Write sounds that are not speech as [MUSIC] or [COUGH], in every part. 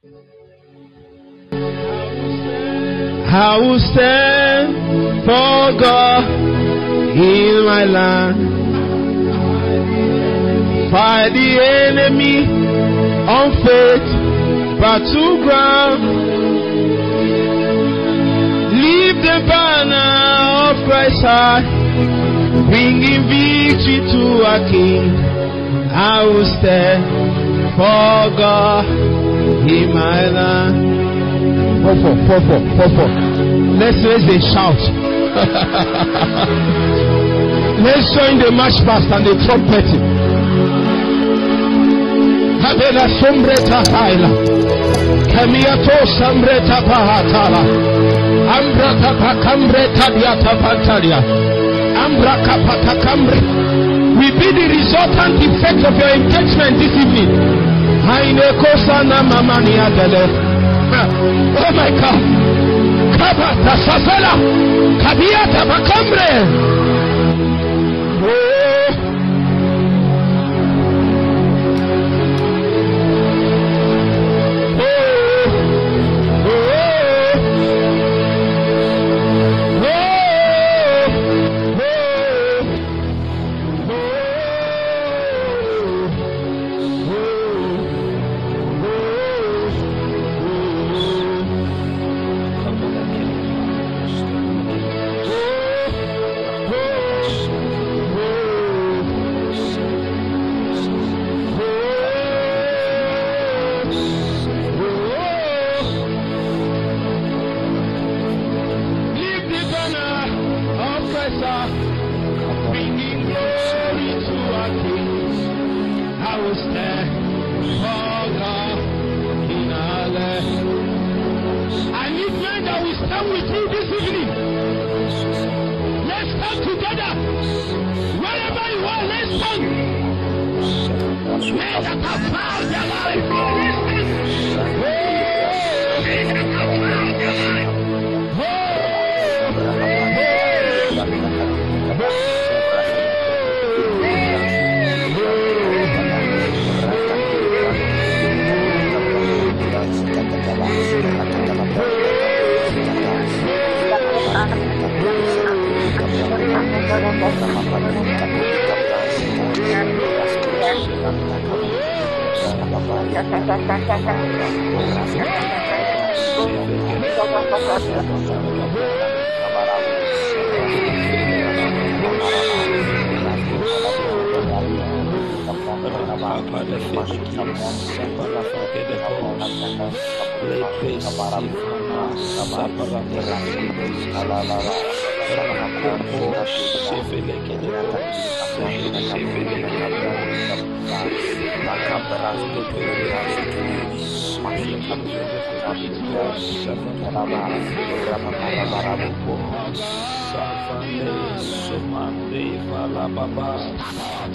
I will stand for God in my land. Fight the enemy on faith, battleground. Leave the banner of Christ high, bringing victory to our King. I will stand for God in my land. Four, four, four, four, four, four. Let's raise a shout. [LAUGHS] Let's join the march past and the trumpeting. Habela sombreta haila. Kamiato sambreta pahatala. Ambrata pakambreta diata pantalia. Ambraka patakambre. We be the resultant effect of your engagement this evening. Oh my God. Kabata safela. Kabiata pakambre.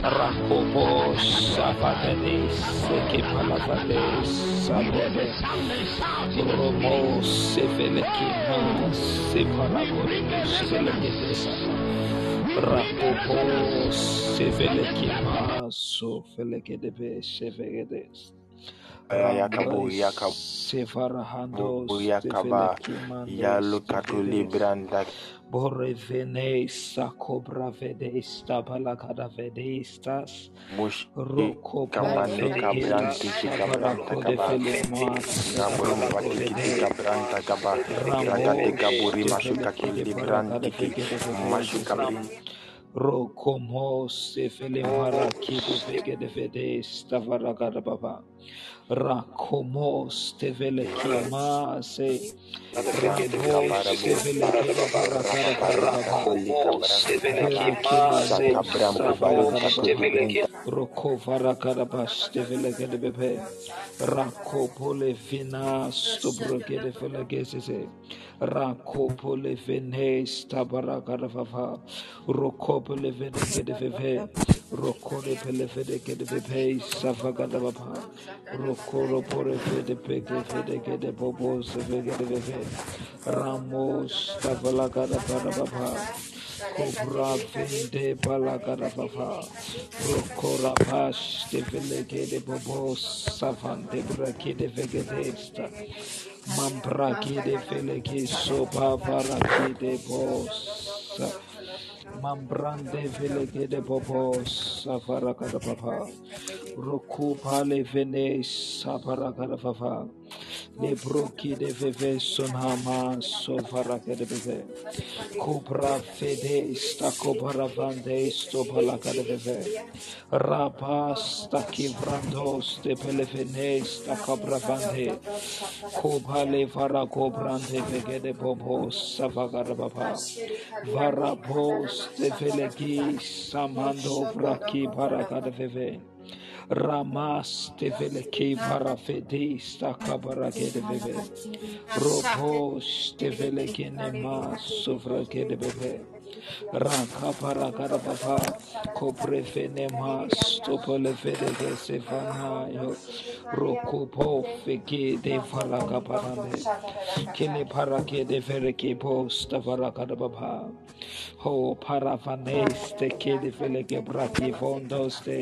Rakobo Savadene Seke Palavade Sabode Romo Sevelekima Separagore Sevelekesa Rapopos, se vê Sevegedes. Yakabo, Yakabo, Sevarahando Yakaba, Yalukatuli Branda, Borevene Sakobra Vedesta Balagada Vedestas Mush, Roko Kamane, Kabranti, Kabranta, Kaba, Nabrum, Patiki, Kabranta, Kaba, Ragate, Kaburi, Mashukaki, Libranti, Mashukabin, Rokomo Sefele Maraki Vege de Vedesta Varagada Baba Rakomo Stevele Kima Se Ramo Stevele Kima Varagada Baba Stevele Kima Se Roko Varagada Baba Stevele Gede Bebe Rako Pole Vina Stobroge de Felegese Rako Pole Vene Stabaragada Baba Roko Pole Vene Gede Bebe Roko de Pele Vede Gede Bebe Savagada Baba Roko Ropore Vede Pege Vede Gede Bobo Sevegede Bebe Ramos Stavalagada Baba Cobra vende balagada papa. Procora pash de velege de bobos savante brake de vegetesta. Mambraki de velege sopa varaki de bos. Mambrande velege de bobos savaraka da papa. Roku pale vene savaraka da papa. Lebroki de veve sonhama sovaraka de bebe. Cobra fede sta cobra vande sto balaka de veve. Rabas sta kivrandos de pelevene sta cabra vande. Cobale vara cobrande vege de bobos savagara papa. Varabos de velegi samando vraki baraka de veve. Ramas de veleki parafedi stakabarake de bebe. Robos de veleki nema sovrakede bebe. rakaparakaratapa koprefenema stopolefedegesefanayo rokopofeke defarakaparane keleparekedeferekepo stafarakarababa ho parafanestekefelekebrakifondoste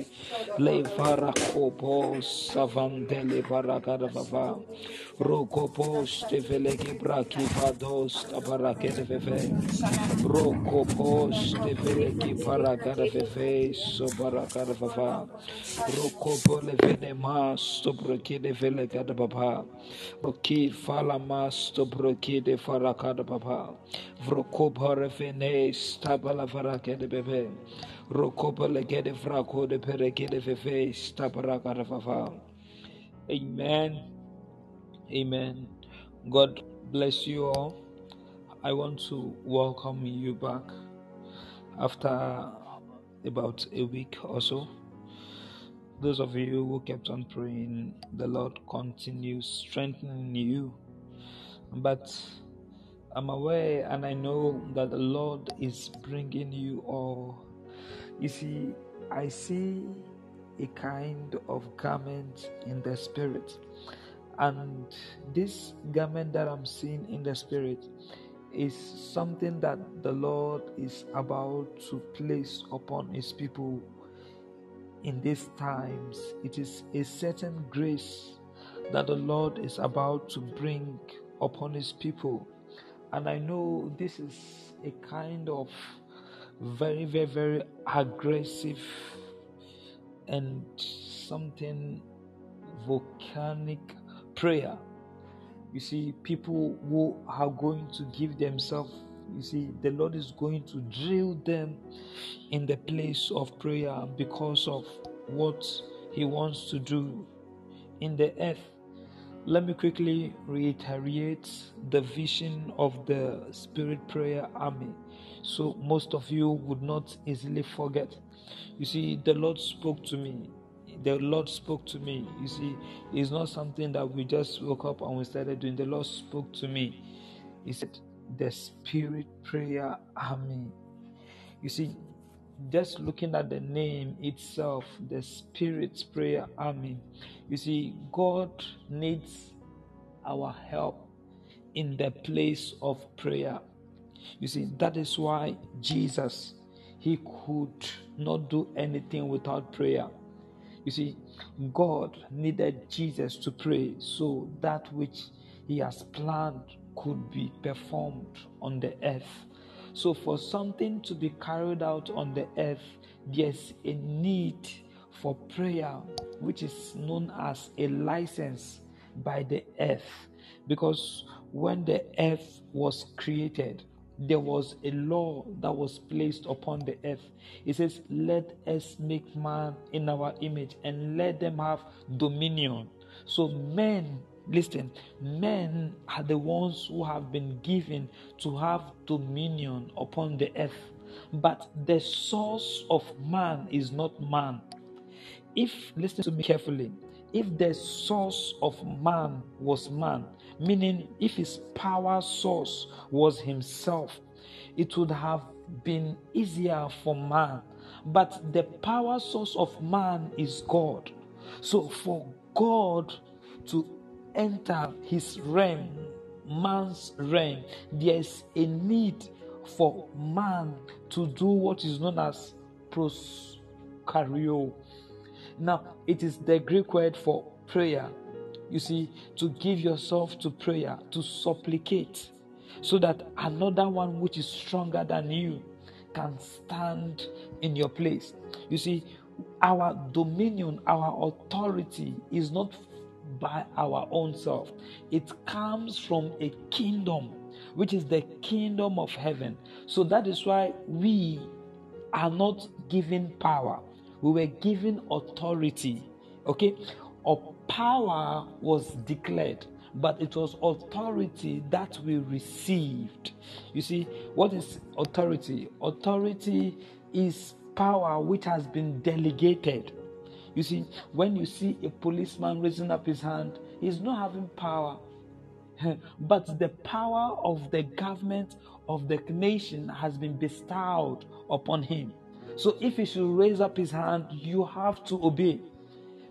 lefarakopo savandeleparakaravava vava rokopos te veleke braki vados tabarake de veve rokopos te veleke parakada veve so barakada vava rokopo le venemas to broke de veleke de baba roki falamas to broke de farakada baba vrokopa revenes tabala varake de bebe rokopa legede frako de pereke de fefe stabaraka de fafa. Amen amen. God bless you all. I want to welcome you back after about a week or so. Those of you who kept on praying the lord continues strengthening you. But I'm aware and I know that the Lord is bringing you all. You see, I see a kind of garment in the spirit, and this garment that I'm seeing in the spirit is something that the Lord is about to place upon His people in these times. It is a certain grace that the Lord is about to bring upon His people and I know this is a kind of very, very, very aggressive and something volcanic prayer. You see, people who are going to give themselves, you see, the Lord is going to drill them in the place of prayer because of what He wants to do in the earth. Let me quickly reiterate the vision of the Spirit Prayer Army so most of you would not easily forget. You see, the Lord spoke to me. The Lord spoke to me. You see, it's not something that we just woke up and we started doing. The Lord spoke to me. He said, The Spirit Prayer Army. You see, just looking at the name itself, the Spirit's Prayer Army, you see, God needs our help in the place of prayer. You see, that is why Jesus, he could not do anything without prayer. You see, God needed Jesus to pray so that which he has planned could be performed on the earth. So, for something to be carried out on the earth, there's a need for prayer, which is known as a license by the earth. Because when the earth was created, there was a law that was placed upon the earth. It says, Let us make man in our image and let them have dominion. So, men, listen, men are the ones who have been given to have dominion upon the earth. But the source of man is not man. If, listen to me carefully, if the source of man was man, meaning if his power source was himself, it would have been easier for man. But the power source of man is God. So for God to enter his realm, man's realm, there's a need for man to do what is known as proskario. Now, it is the Greek word for prayer. You see, to give yourself to prayer, to supplicate, so that another one which is stronger than you can stand in your place. You see, our dominion, our authority is not by our own self, it comes from a kingdom, which is the kingdom of heaven. So that is why we are not given power, we were given authority. Okay, power was declared but it was authority that we received. You see, what is authority? Authority is power which has been delegated. You see, when you see a policeman raising up his hand, he's not having power, [LAUGHS] but the power of the government of the nation has been bestowed upon him. So if he should raise up his hand, you have to obey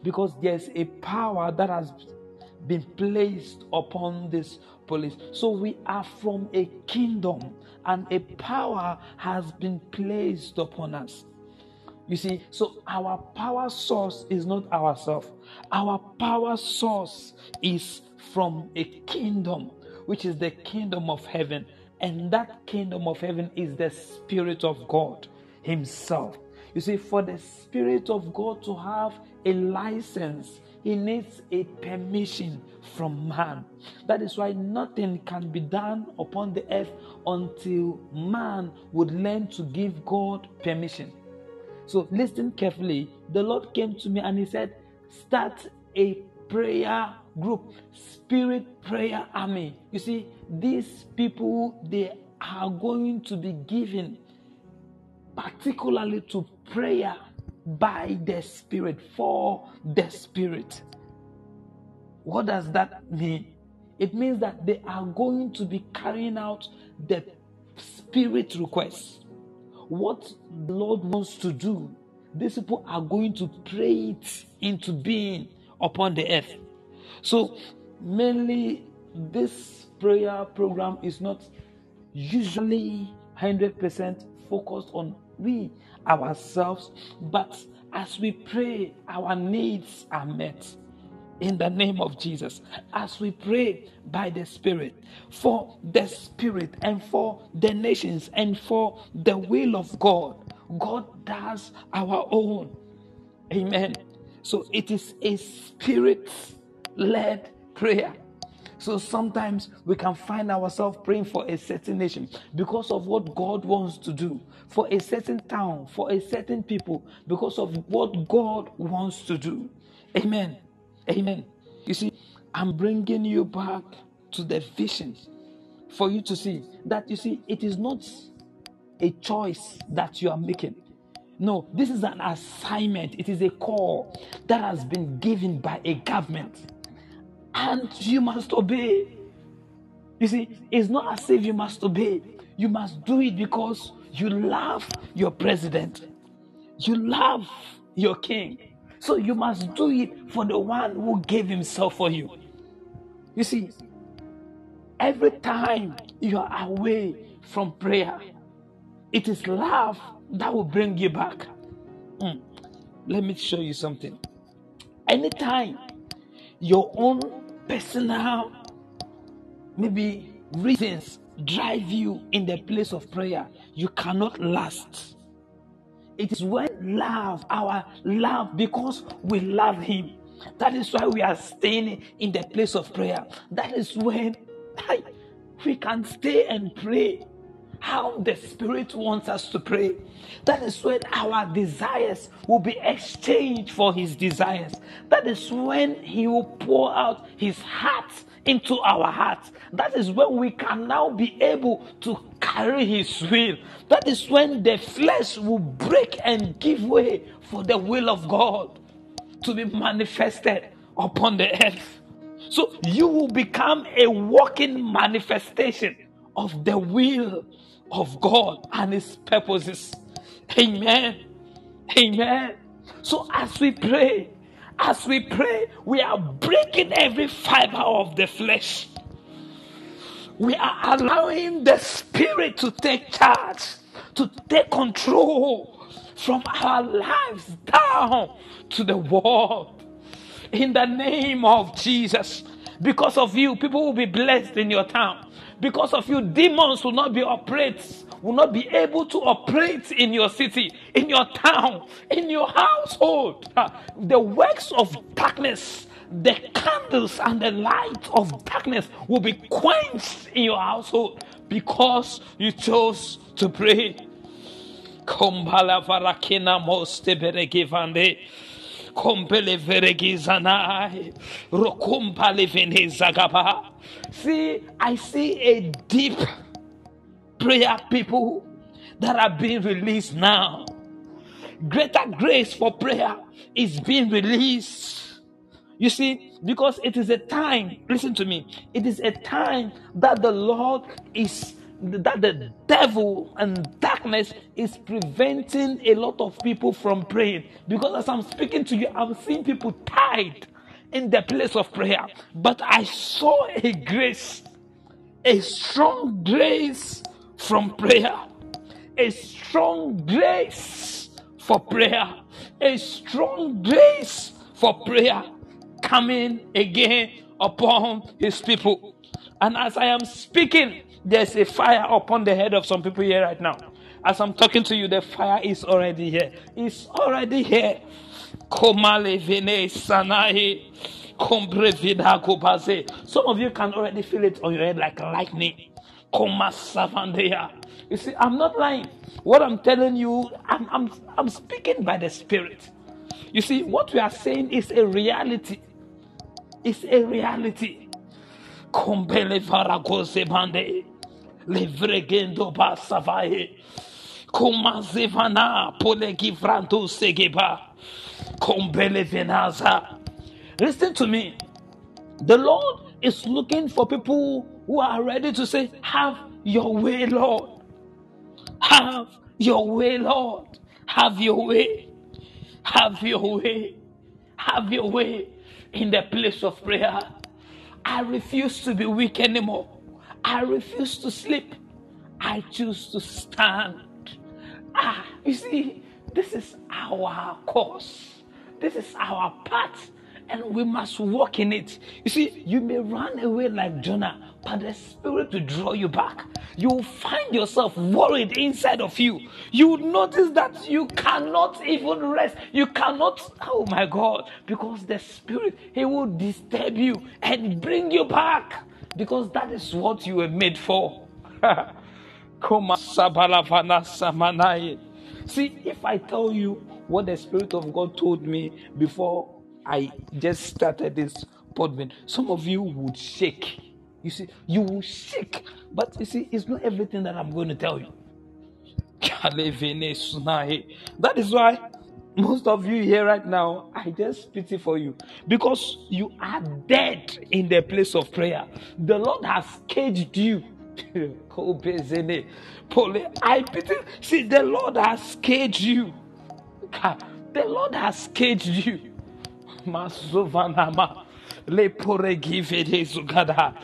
because there's a power that has been placed upon this police. So we are from a kingdom and a power has been placed upon us. You see, so our power source is not ourselves. Our power source is from a kingdom, which is the kingdom of heaven. And that kingdom of heaven is the Spirit of God Himself. You see, for the Spirit of God to have a license he needs a permission from man. That is why nothing can be done upon the earth until man would learn to give God permission. So listen carefully. The Lord came to me and He said, Start a prayer group, Spirit Prayer Army. You see, these people, they are going to be given particularly to prayer by the Spirit, for the Spirit. What does that mean? It means that they are going to be carrying out the Spirit requests. What the Lord wants to do, these people are going to pray it into being upon the earth. So, mainly, this prayer program is not usually 100% focused on we ourselves, but as we pray, our needs are met. In the name of Jesus, as we pray by the Spirit, for the Spirit and for the nations and for the will of God, God does our own. Amen. So it is a spirit led prayer. So sometimes we can find ourselves praying for a certain nation because of what God wants to do, for a certain town, for a certain people, because of what God wants to do. Amen. Amen. You see, I'm bringing you back to the vision for you to see that you see it is not a choice that you are making. No, this is an assignment. It is a call that has been given by a government and you must obey. You see, it's not as if you must obey, you must do it because you love your president, you love your king. So you must do it for the one who gave himself for you. You see, every time you are away from prayer, it is love that will bring you back. Mm. Let me show you something. Anytime your own personal, maybe reasons drive you in the place of prayer, you cannot last. It is when love, our love, because we love Him, that is why we are staying in the place of prayer. That is when we can stay and pray how the Spirit wants us to pray. That is when our desires will be exchanged for His desires. That is when He will pour out His heart into our hearts. That is when we can now be able to carry His will. That is when the flesh will break and give way for the will of God to be manifested upon the earth. So you will become a walking manifestation of the will of God and His purposes. Amen. Amen. So as we pray, as we pray, we are breaking every fiber of the flesh. we are allowing the Spirit to take charge, to take control from our lives down to the world. In the name of Jesus. Because of you, people will be blessed in your town. Because of you, demons will not be operate, will not be able to operate in your city, in your town, in your household. Ah, the works of darkness the candles and the light of darkness will be quenched in your household because you chose to pray. See, I see a deep prayer people that are being released now. Greater grace for prayer is being released. You see, because it is a time, listen to me, it is a time that the Lord is, that the devil and darkness is preventing a lot of people from praying. Because as I'm speaking to you, I'm seeing people tied in the place of prayer. But I saw a grace, a strong grace from prayer, a strong grace for prayer, a strong grace for prayer coming again upon his people. And as I am speaking, there's a fire upon the head of some people here right now. As I'm talking to you, the fire is already here. It's already here. Komale vene sanahe. Some of you can already feel it on your head like lightning. You see, I'm not lying. What I'm telling you, I'm, I'm, I'm speaking by the Spirit. You see, what we are saying is a reality It's a reality. Levregendo basavaye. Komazevana polegi vranto segeba. Kombele venaza. Listen to me. The Lord is looking for people who are ready to say, Have your way, Lord. Have your way, Lord. Have your way. Have your way. Have your way in the place of prayer. I refuse to be weak anymore. I refuse to sleep. I choose to stand. Ah, you see, this is our course. This is our path and we must walk in it. You see, you may run away like Jonah, but the Spirit will draw you back. You will find yourself worried inside of you. You will notice that you cannot even rest. You cannot, oh my God, because the Spirit, He will disturb you and bring you back because that is what you were made for. [LAUGHS] See, if I tell you what the Spirit of God told me before I just started this podman, some of you would shake. You see, you will shake. But you see, it's not everything that I'm going to tell you. That is why most of you here right now, I just pity for you because you are dead in the place of prayer. The Lord has caged you. [LAUGHS] I pity. See, the Lord has caged you. The Lord has caged you. [LAUGHS] Masovanama. Le poregive de zugada.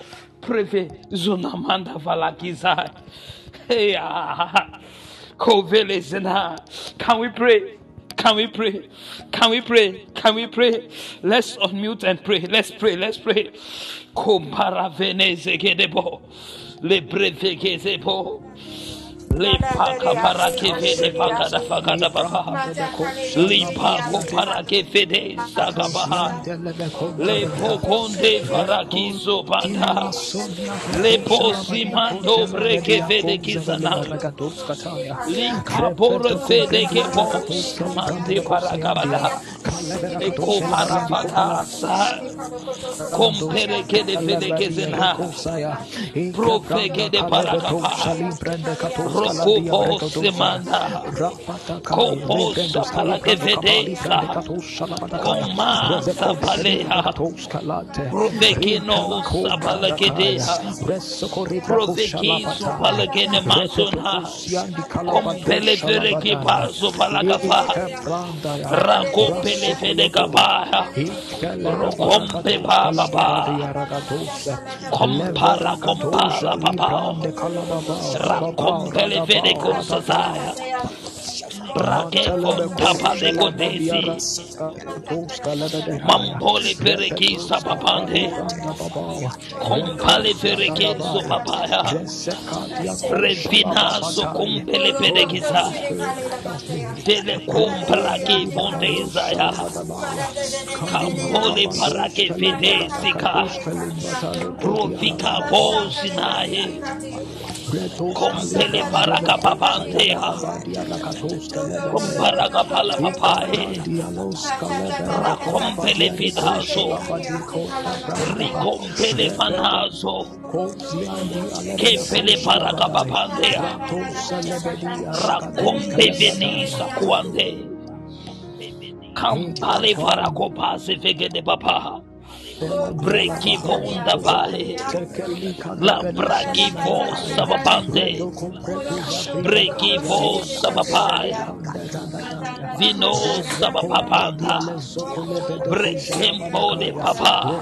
Preve zunamanda valagiza. [LAUGHS] Hey, ah, ah, ah. Kovelezena. Can we pray? Can we pray? Can we pray? Can we pray? Let's unmute and pray. Let's pray. Let's pray. Lipa kapara kevede bagada bagada baha. Lipa kopara kevede sagabaha. Lepo konde farakizo banda. Lepo simando brekevede kizana. Linka bore fede kepos. Mante paragabada. Eko parapata sa. Kompere kede fede kezena. Profe kede parakapa. Rokupo semanda. Kopo sapala kevedesa. Koma sapaleha. Provekino sapala kedea. Proveki supala kene masona. Kompele vereki pa supala kapa. Rakopele fede kapaya. Rokompe pa papa. Kompara kompara papa. Rakompele fede kosasaya. Rake fontapa de kodesi. Mampole perekisa papande. Kompale perekeso papaya. Revinaso kumpele perekisa. Tele kumpra ke fondezaya. Kampole parake fedesika. Profika bosinaye. Kompele paraka papantea. Komparaka pala papaye. Rakompele fidaso. Rikompele fanaso. Kempele paraka papantea. Rakompe venisa kuande. Kampale parakopase fegede papa. Breki vonda bae. La braki vo sabapande. Breki vo sabapaya. Vino sabapapanda. Brekempo de papa.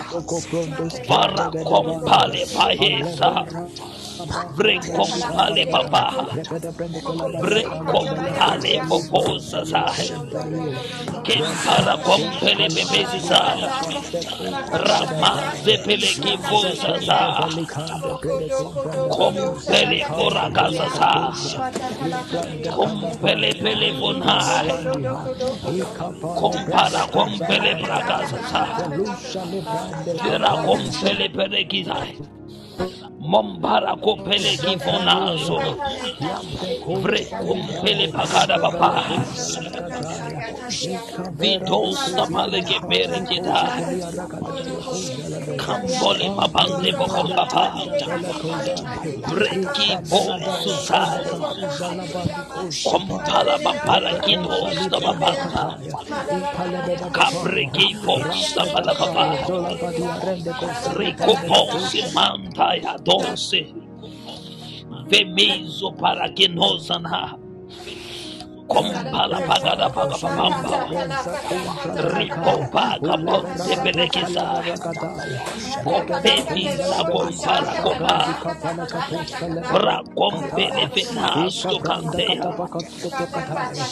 Para compale. Brekompale papa. Brekompale poposa sahe. Kempara kompele bebesi sahe. Ramaze peleki fosa sa. Kompele porakaza sa. Kompele pele bonai. Kompara kompele brakaza sa. Vira kompele peleki sahe. Mombara kopele kifonazo. Vre kompele pakada papa. Vitos tapale ke pere kita. Kambole papande bokon papa. Breki bo susai. Kompala papara kinos tapapanta. Kabreki bo sapala papa. Rico Ponce Mantaya Mose. Para que nos anar Compala pagada paga pamba Rico paga ponte berequiza Competiza compara copa Pra compele fenasto cantea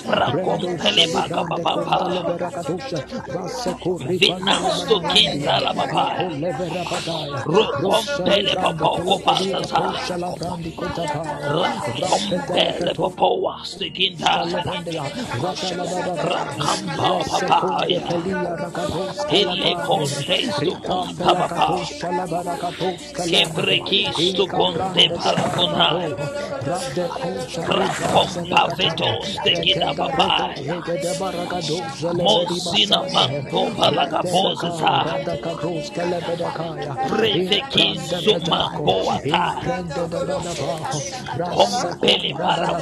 Pra compele paga papa Finasto quinta la papa Rompele papa copa sa Rompele papa waste quinta Rakamba papaya Ele contesto conta papa Sempre quisto conte para conai Rakompa vetos de quina papaya Mosina manto para capose sa Prefequizo mango ata Compele para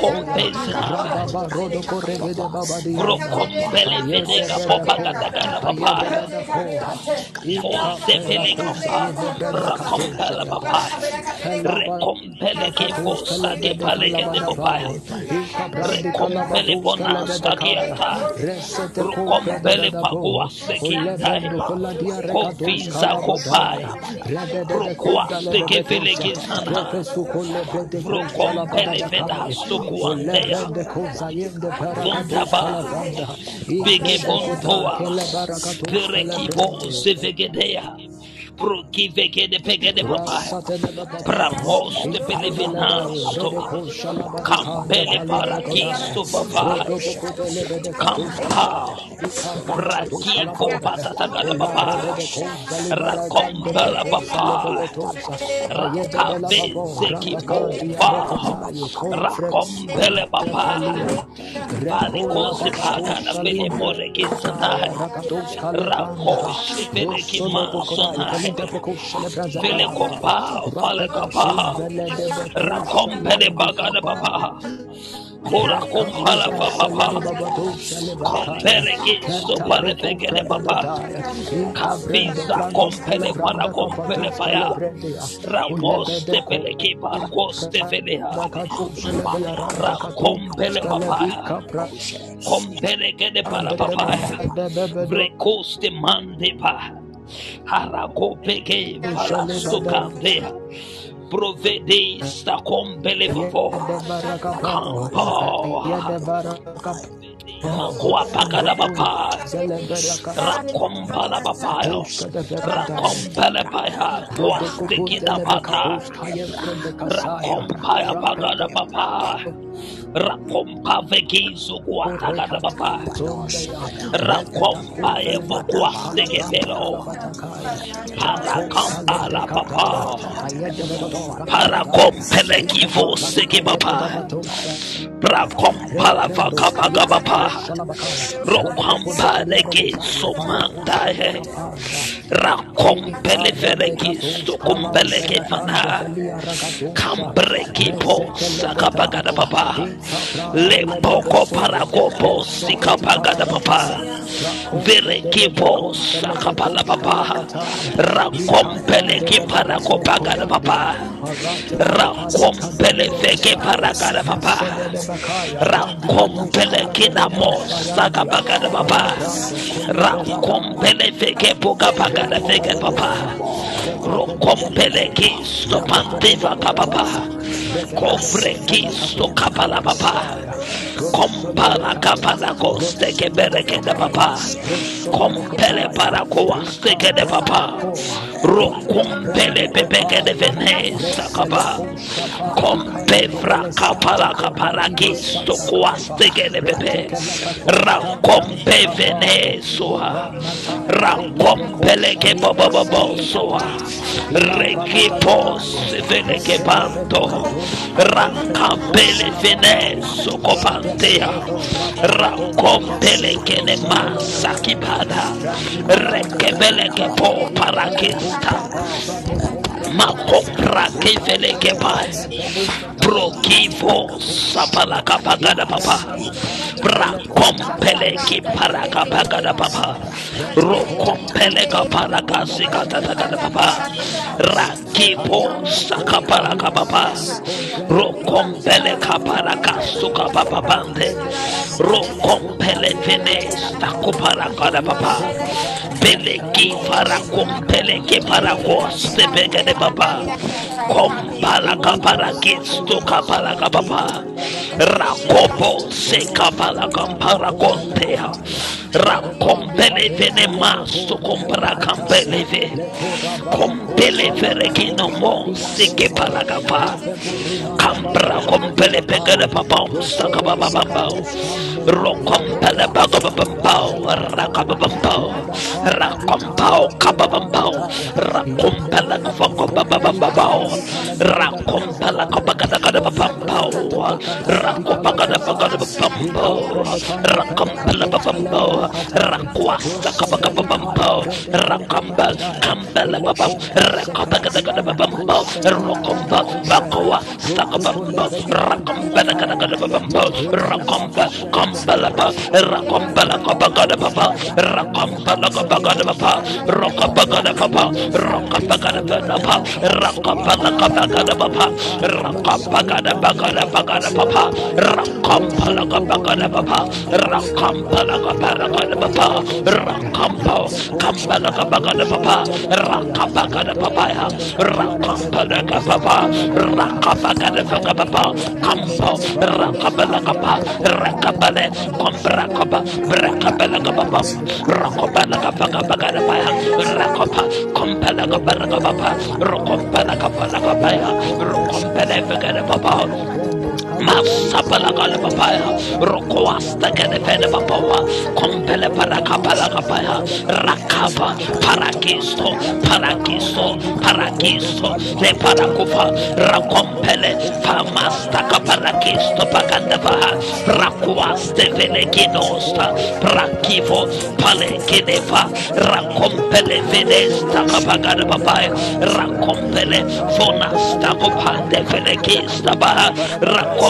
compensar Rokompele vedega popa gatagana papa Fonse pele kapa Rakompele papa Rekompele ke fosa ke pale ke de papa Rekompele bonasta ke ata Rokompele pakua se ke tai Kofiza kopaya Rokwaste ke pele ke sana Rokompele vedasto kuantea Vuntaba Bege Bontoa. Perekibo Sivegedea Proki vegede pegede papa Pramos de pelevinasto Campele parakisto papa Campa Rakiko patatagada papa Rakompela papa Rakabe zekipo pa Rakompele papa Vale kose pagada pele more kisana Rakoshi pele kimasona Vele kompa, fale kapa, rakompele bagada baba. Ora kompala papa, kompele kiso pale pegede papa. Kabisa kompele para kompele paya. Ramos te pele kipa, koste vele ha. Rakompele papa. Kompele gede para papa. Brekoste mande pa. Harakopeke palastukande. Provede sta compele vivo. Campo. Makua pagada bapa. Rakompala bapayo. Rakompele paya. Wastikida bata. Rakompaya pagada bapa. Rakompa vegizo guatagada bapa. Rakompa evo guastigedelo. Parakampala papa. Parakompele kivo sigi bapa. Brakompala vakabaga bapa. Rokampa legi somanda he. Rakompele veregi stokumpele kefana. Kambreki po sakabagada papa. Lempoko parakopo sikapagada papa. Vereki po sakapala papa. Rakompele ki parakopagada papa. Rakompele veke paragada papa. Rakompele kinamo sakapagada papa. Rakompele veke pokapagada veke papa. Rokompele ki stopanteva kapapa. Kofre ki stokapala papa. Kompala kapala koste ke bereke de papa. Kompele para koaste ke de papa. Rokompele pepeke de vene sakapa. Kompe fra kapala kapala ki stokoaste ke de pepe. Rakompe vene soa. Rakompele ke bobo bobo soa. Rekipos vene ke vene sokopantea. Rakompele kene masakibada. Rekebele ke po parakista. Makopra ke vele ke pai. Prokivo sapala kapagada papa. Brakompele ki paraka pagada papa. Rokompele kapala kasi kata kata papa. Rakipo sakapala papa. Rokompele kapala kasuka papa bande. Rokompele vene sakupala kada papa. Beleki para kompele ke para koste begede papa. Kompala kapara kisto kapala kapapa. Rakopo se kapala kampara kontea. Rakompele vene masto kompara kampele ve. Kompele vere kino mo se ke para kapa. Kampra kompele begede papa. Sakaba baba. Rokompele bagabambao. Rakabambao. Rakompao kababambao. Rakompele kafakobabambao. Rakompele kabagadagadabambao. Rakopagadabagadabampao. Rakompele babambao. Rakwasta kabagabambao. Rakambal kambele babam. Rakabagadagadabampao. Rokomba bakawa sakabambao. Rakompele gadagadabampao. Rakomba kambalaba. Rakompele kabagadababa. Rakompele kabagadababa. Rakabagadababa. Rakabagadababa. Rakabagadababa. Rakabagadababa. Rakampalakabagadababa. Rakampalakabagadababa. Rakampo. Kampalakabagadababa. Rakabagadababa. Rakampalakababa. Rakabagadababa. Kampo. Rakabalakaba. Rakabale. Komprakaba. Rakabalakababa. Rakobalakabagabagabaya. Rakopa. Kompalakabalakababa. Rokompalakabalakabaya. Rokompalakabalakababa. Masapala papaya, rokoasta kenefene papawa, kompele parakapala kapaya, rakapa, parakisto, parakisto, parakisto, le parakufa, rakompele, famasta kapala parakisto pagandava rakuaste venekinosta prakivo. Palekineva rakompele venesta kapagada papaya rakompele fonasta kopande venekista ba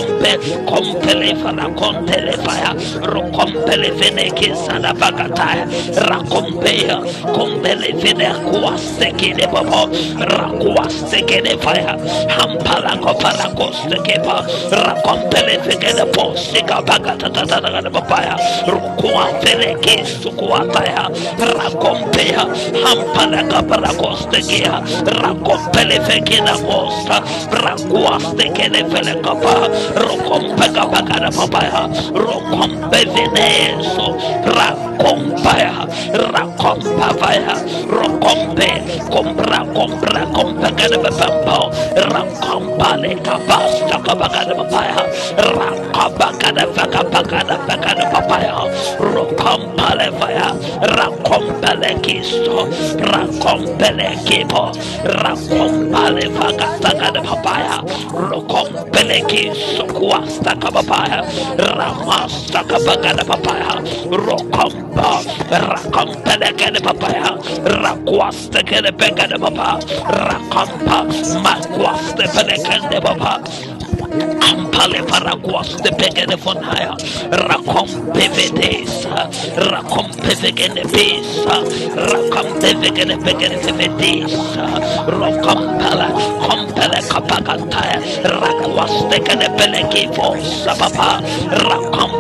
rakompe kompele farakontele faya rokompele venekista da bagataya rakompeya kompele venekuaste kine babo rakuaste kine faya hampala kopala koste kepa rakompele vegede posika bagata tata tata papaya. Rukua veleke sukuataya rakompea hampala kapala koste kia rakompele vegede posta rakuaste kine vele kapa rokompe kapagada papaya. Rokompe veneso rakompaya rakompavaya rokompe kompra kompra kompagada bapampo rakompale kapasta kapagada papaya. Rakabagada vakapagada vakada papaya. Rokompale vaya rakompele kisto. Rakompele kipo. Rakompale vakatagada papaya. Rokompele kisto kuasta kapapaya ramasta kapagada papaya rokompa rakompele kede papaya rakwasta kede pegada papa rakompa makwaste pele kede papa ampale paraguas de pegene fonaya rakom pevedesa rakom pevegene pesa rakom pevegene pegene pevedesa rakom pala kompele kapagantaya rakuas de gene pele kivo sababa rakom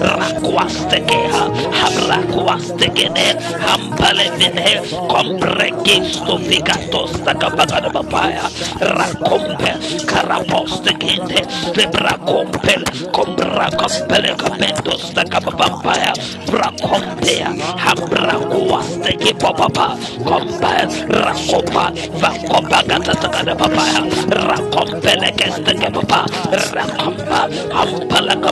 rakwastekea habrakwastekene hampale vine komprekisto vikatosta kapagana papaya rakompe karapostekende lebrakompele kombra kompele kamentos na kapapampaya brakompea hambrakuaste kipopapa kompa rakopa vakopa gatatakana papaya rakompele keste kepapa rakompa hampala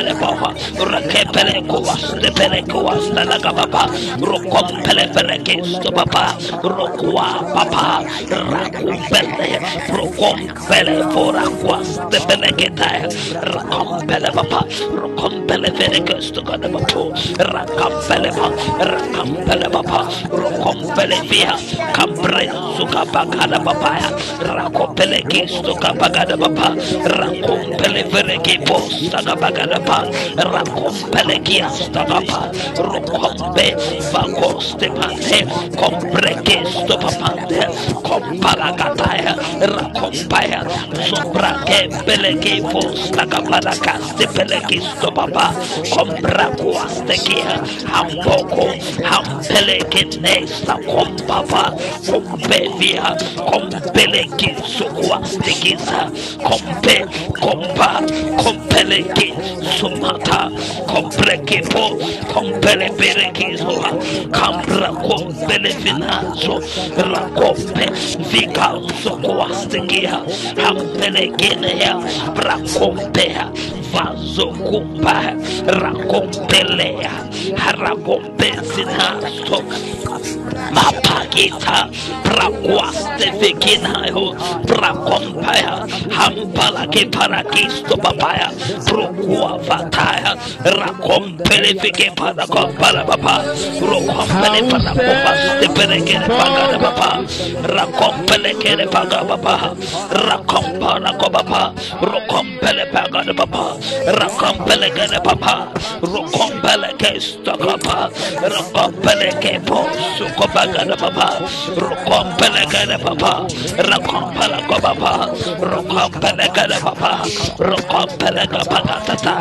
papagale pagale papawa rakompea rokompele kisukuaste kene papa rapapa vele kaba papa rakopele papa rakompele vegele papa rakepele kuaste pele kuaste laga papa rokompele vele kisto papa rokwa papa rakumpele rokompele fora kuaste pele ketaya rakompele papa rokompele vele kisto kene papa rakampele pa rakampele papa rokompele via kambre suka pakada papaya rakopele kisto kapagada papa rakompele vele kipo saka pagada pa rakompele kiasta papa rokompe vakoste pante kompre kisto papante kompala kataya rakompaya sobra kempele kipo saka pada kaste pele kisto papa kompra kuaste kia hampoko hampele kinesta kompapa kompevia kompele kiso kuaste kisa kompe kompa kompele sumata compre kepo compele perekizo compra compele finanzo rakope vika sokoastingia hampele genea brakompea vazo kumpa rakompelea harakompesinasto mapagita brakwastefekinayo brakompaya hampala keparakisto papaya prokua vataya rakompele veke panakompala papa rokompele panakopaste perekene pagana papa rakompele kene paga papa. Rakompala ko papa rokompele pagana papa rakompele gede papa rokompele ke stokapa. Rokompele ke po sukopa gede papa. Rokompele gede papa. Ko papa gede papa ke pagatata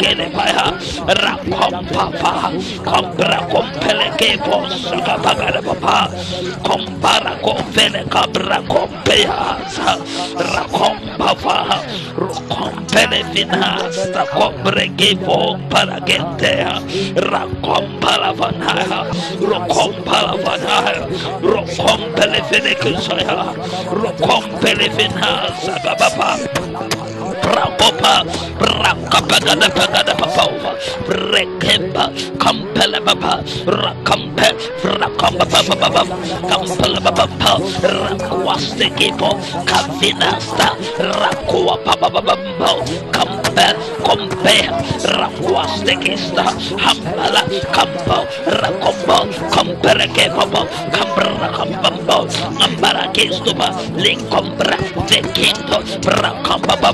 gede papa ya rakompa pa kompra kompele ke posa kapagada papa kompara kompele kabra kompea rakompa pa rokompele finasta kombre gepo para gentea rakompala vanaya rokompala vanaya rokompele fenekisaya rokompele finasa kabapa Rapopa, Rakapagada Pagada Papa, Rekemba, Kampele Papa, Rakampe, Rakamba Papa, Kampele Papa, Rakwaste Kipo, Kavinasta, Rakua Papa Bambo, Kampe, Kompe, Rakwaste Kista, Hambala, Kampo, Rakombo, Kompere Kepopo, Kambra Kambambo, Ambara Kistuba, Linkombra, Baba.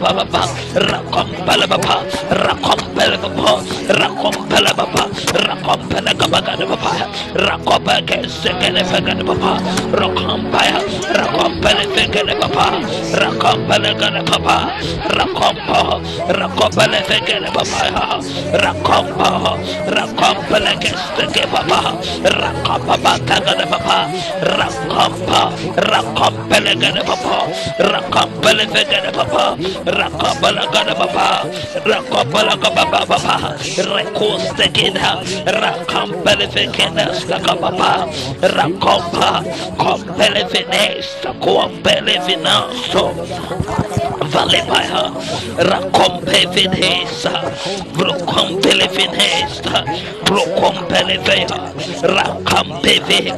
Baba, Rakompele Baba, Rakompele Baba, Rakompele Gabagada Baba, Rakopeke Sekele Fegade Baba, Rakompaya, Rakompele Fegade Baba, Rakompele Gade Baba, Rakompa, Rakopele Fegade Baba, Rakompa, Rakompele Kesteke Baba, Rakompa Tagade Baba, Rakompa, Rakompele Gade Baba, Rakompele Fegade Baba, Rakabala gada baba, rakabala gaba baba, rekoste kida, rakambele fekena staka baba, rakompa, kompele finesta, kompele finanso, vale baya, rakompe finesa, brokompele finesta, brokompele veya, rakampe ve,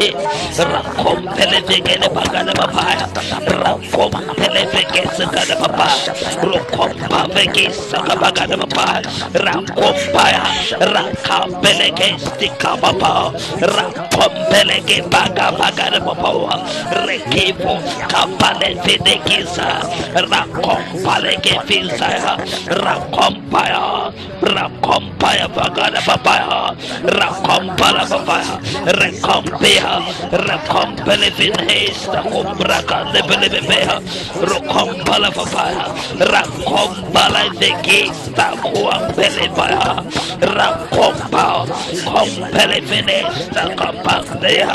rakompele fenekisa pataya, rakompele baba, rakompala voa stegezana rokompeve rakompele vegene bagana babaya rakompele vegese gana baba rokompa vegesa bagana baba rakompaya rakampele gesti kababa rakompele ge baga bagana baba rekivo kapale vedegisa rakompale ge filsa rakompaya rakompaya bagana babaya rakompala babaya rekompea rekompele vinhesta kumbraka lebelebebea rokompala babaya rakompala vegista kuampele baya rakompa kompele vinhesta kampandea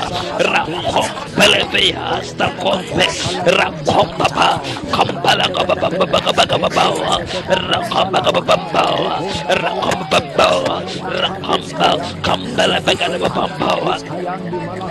rakompele vehasta kompe. Rakompapa kompala kabababababababa rakompababababa rakompababa rakompa kambala bagana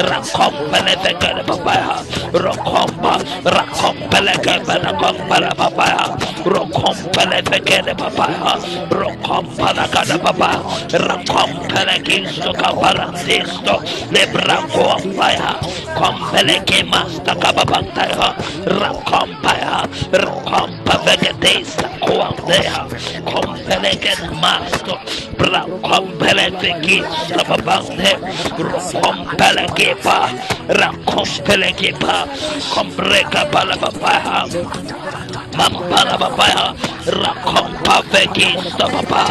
rakompele gata babaya rakompa rakompele gata rakompala babaya rakompele gata babaya rakompala gata baba rakompele kisto kabara sisto lebranko ambaya kompele ke masta kababantaya rakompaya rakompa vegetesa kuandea kompele ke masto rakompele tekista babante rakompele kepa rakompele kepa kombreka pala babaya mampara babaya rakompa vekisto papa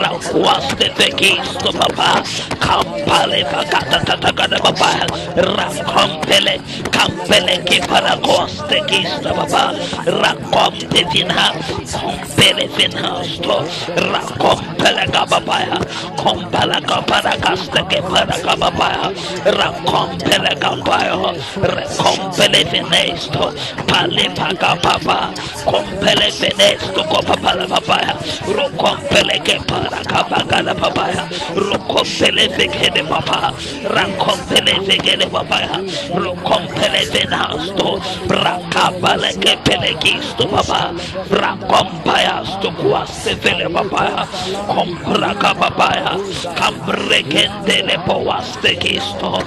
rawaste vekisto papa kampale bakata tatakada papa rakompele kampele kipara koste kisto papa rakomte finha kompele finha sto rakompele kababaya kompala kapara kaste kipara kababaya rakompele kabaya rakompele finha sto pale pakapapa compele senesto copa para papaya. Pele ke para capagana papaya. Pele que de papá rancompele que de papaya. Rocompele senasto ke pele kisto papá rancompayasto cuase vele papaya. Compraca papaya. Cambrequente le poaste quisto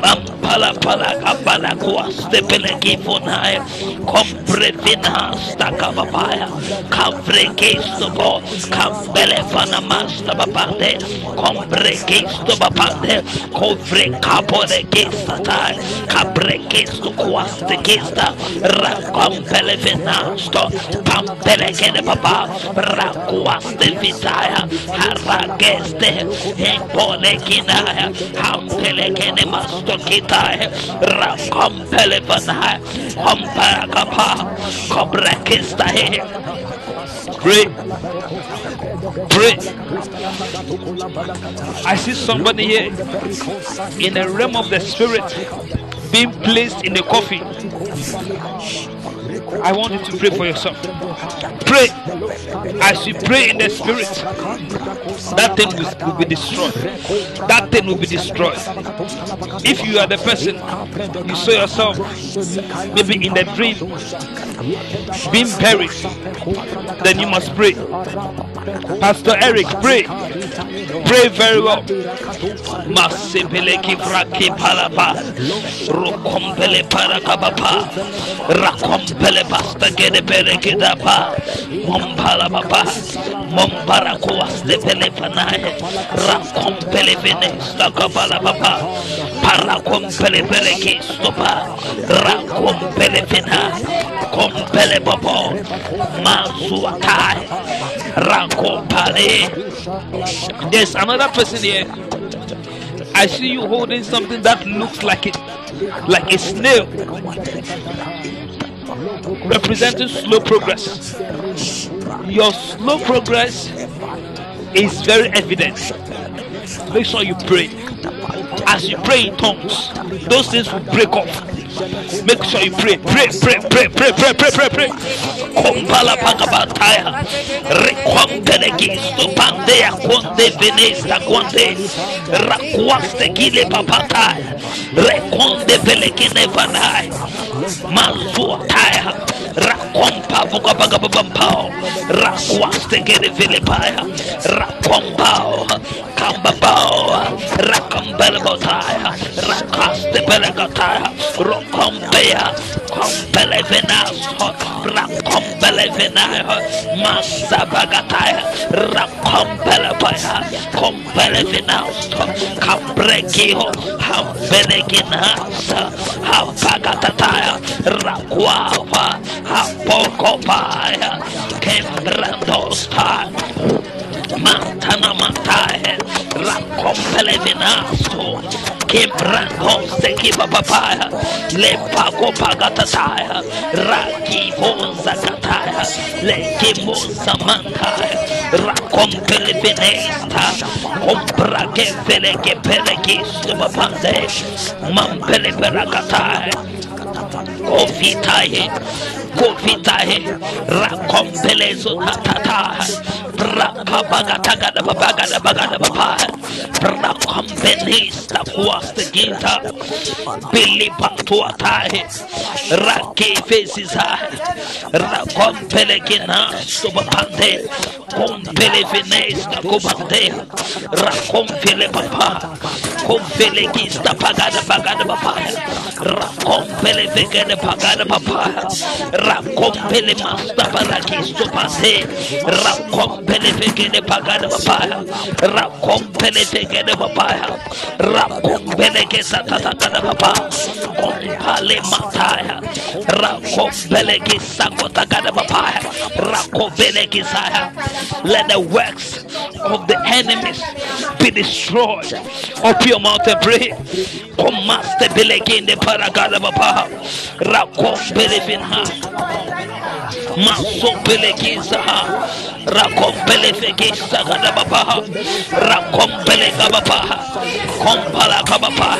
mampala para capala cuaste pelequifonae compre finasto masta kababaya kafrekisto bo kambelefana masta babade kombrekisto babade kofre kapore kista tai kabrekisto kuaste kista de pampelekene baba rakuaste vitaya harakeste empolekinaya hampelekene masto kitaya rakompelefanaya kompakapa kobre Comparacapa, Cobrekista here. Pray. Pray. I see somebody here in the realm of the spirit being placed in the coffin. I want you to pray for yourself. Pray. As you pray in the spirit, that thing will, will be destroyed. That thing will be destroyed. If you are the person, you saw yourself maybe in the dream being buried, then you must pray. Pastor Eric, pray. Pray very well. Masipeleki fraki palapa, rokompele parakabapa, rakompele basta gede pere kidapa, mompala papa, mompara kuaste pele panaye, rakompele vene stakapala papa, parakompele pere kistopa, rakompele vena, kompele popo, masuakai, rakompale. There's another person here. I see you holding something that looks like it, like a snail, representing slow progress. Your slow progress is very evident. Make sure you pray. As you pray in tongues, those things will break off. Make sure you pray. Pray, pray, pray, pray, pray, pray, pray, pray. Pagabataya. Venesta. Rakwaste gile papataya. Rakwaste gile Kamba Rakambo, Rakambelbotaya, Rakastebelgataya, Rokombea, Kompelevena, Rakombelevena, Masabagataya, Rakombelapaya, Kompelevena, Kabrekiho, Hambelegina, Habagataya, Rakwapa, Hapokopaya, Kembrandos, Mantana Mantae, Racompele Venaso, Kebrango Sekiba Papaya, Lepaco Pagatasaya, Raki Bonza Gataya, Lekimosa Mantae, Racompele Venesta, Comprake Veleke Pelekis, Mapande, Mampele Veracatae. Kovitae, Kovitae, Rakompelezo Tata, babaga Babagada Bagada Baba, Rakompelis, Tapuasta Gita, Billy Patuatae, Rake Faces, Rakompelegina, Subapante, Compele Venesta Cobante, Rakompele Papa, Compelegista Bagada Bagada Baba, Rakompele papa. Rakompele masta rakompele papa. Rakompele papa. Rakompele ke papa. Rakompele ke papa. Rakompele ke let the works of the enemies be destroyed. Open your mouth and pray. Komaste belekinde paragada baba Rakompele vinha. Maso pelekiza rakompele fekisa kada baba. Rakompele kababa kompala kababa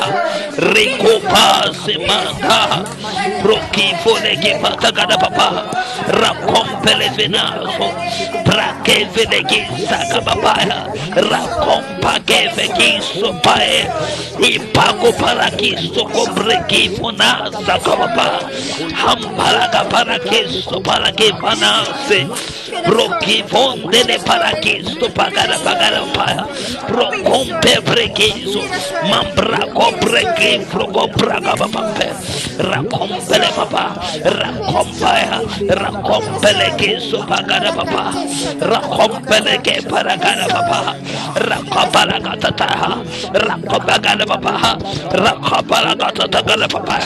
rikupa semanta roki fole ke pata kada baba. Rakompele venaso prake vele kisa kababa rakompa ke fekiso बाबा हम भरागा भरा के super के बना से pro phone देने भरा के super कर भगर पाया प्रो होम पे ब्रेक के सु मम को ब्रेक के प्रो को ब्रागा बाबा पे रखम पहले बाबा रखम पाया रखम पहले के सुपर कर बाबा रखम पहले के भरागा बाबा रखो भरागा तथा रखो भगर बाबा रखो भरागा तथा कर बाबा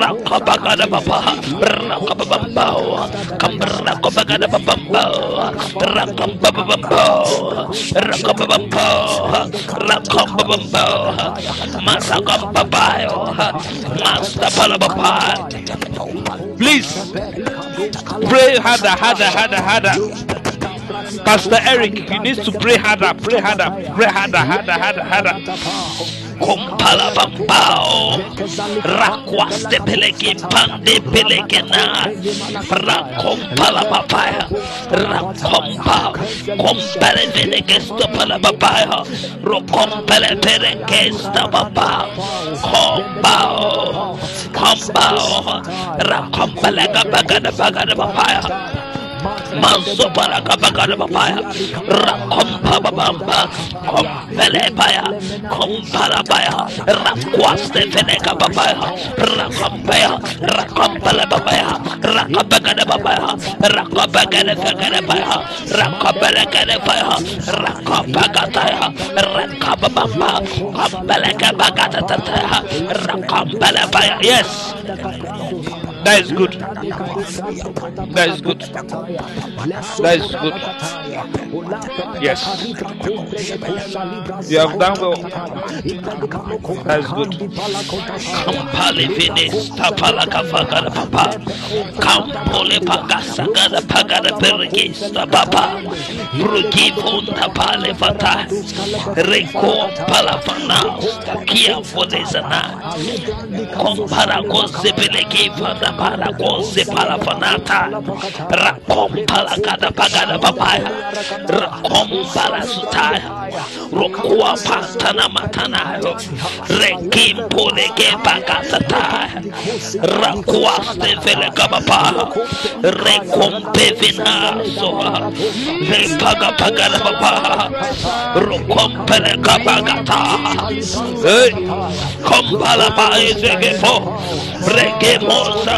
Racopagara papa Racopabambao Cambra copagara papa Rakambabambo, Rakambabambo, Rakambabambo, Masakambabayo, Master Palabapa. Please pray harder, harder, harder, harder. Pastor Eric, you need to pray harder, pray harder, pray harder, harder, harder, harder. Kompala bambao rakwaste peleke pande peleke na rakompala papaya rakompa kompale peleke stopala papaya rokompale peleke stopapa kombao kombao rakompale kapagada pagada papaya Manso para kapagada papaya rakompa babamba kompele paya kompala paya rakwaste feneka papaya rakompaya rakompala papaya rakapagada papaya rakapagada fagada paya rakapagada kada paya rakapagada ya rakapabamba kompele kapagada tataya rakompala paya Yes, that is good. That is good. That is good. Yes, you have done well. That is good. Kampale Venice Tapala Kafagada Papa Kampole Pagasagada Pagada Perigista Papa Ruki Punta Pale Fata Reko Palafana Kia Fodezana Kompara Kose Peleki Fada Para Kose Palafanata Rakom Palagada Pagada Papaya. Rakom Palasutaya Rokua Pantana Matanayo Rekim Poleke Pakatata Rakwaste Velekabapa Rekompe Vinaso Repaga Pagada Papa. Rokompele Kabagata Hey Kompala Paezegepo Reke Mosa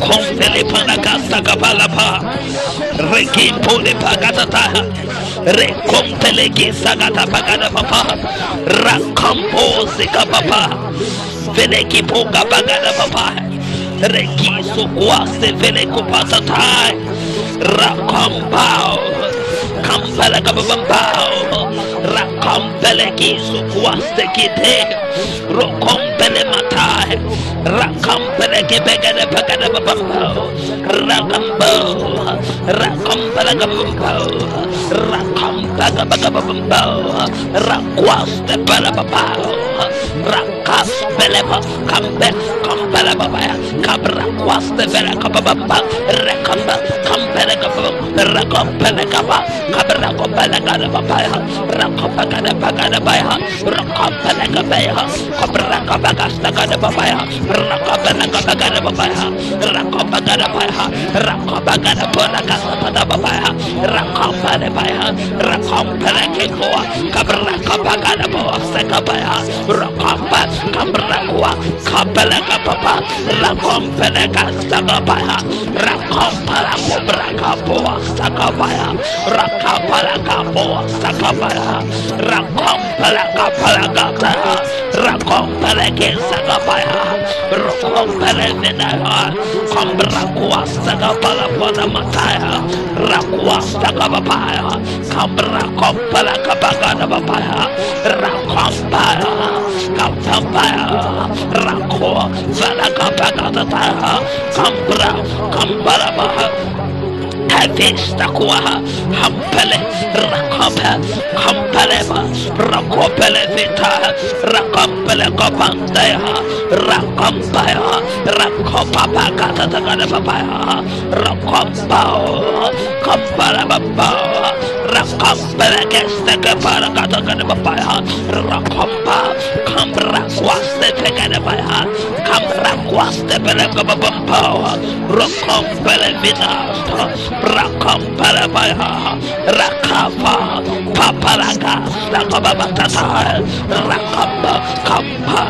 Konfele panagasta kapalapa. Rekim pole pagatata. Rekompele gisagata pagada papa. Rakampo zikapapa. Veleki poga pagada papa. Rekiso kwaste vele kupatatai. Rakambao. Kampala kababambao. Rakampele kiso kwaste kite. Rokompele matai. Rakampele kepegade pagade babambao. Rakambao. Rakampele kababambao. Rakampele kababambao. Rakwaste pele babao. Rakas beleba kambe kambele babaya kabra kwaste vele kababamba rekamba Kampelekaba, Rakompelekaba, Kabrakompelekabaya, Rakompelekabaya, Rakompelekabaya, Kabrakabagastagabaya, Rakompelekabaya, Rakompelekabaya, Rakompelekabaya, Rakompelekabaya, Rakompelekikoa, Kabrakabagabaya, Sekabaya, Rakompa, Kabrakua, Kampelekababa, Rakompelekabaya, Rakompelekabaya, Rakompelekabaya, Sakabaya, Rakapalakaboa, Sakabaya, Rakompelekabaya, Rakompeleke, Sakabaya, Rakompelevinaya, Kambrakua, Sakabala, Panamataya, Rakua, Sakabaya, Kambrakompelekabaya, Rakompaya, Kampaya, Rakua, Valakapakataya, Kambra, Kambaraba, Tavista kuaha hampele rakope kampeleba rakopele vita rakompele kopandaya rakompaya rakopapa kata takada papaya rakompao kampala bapa rakompele keste kepara kata takada papaya rakompa kambra kwaste tekada papaya kambra kwaste pele kopapao rakompele vita Rakampalabaya, Rakapa, Papalaga, Rakababatata, Rakapa, Kampa,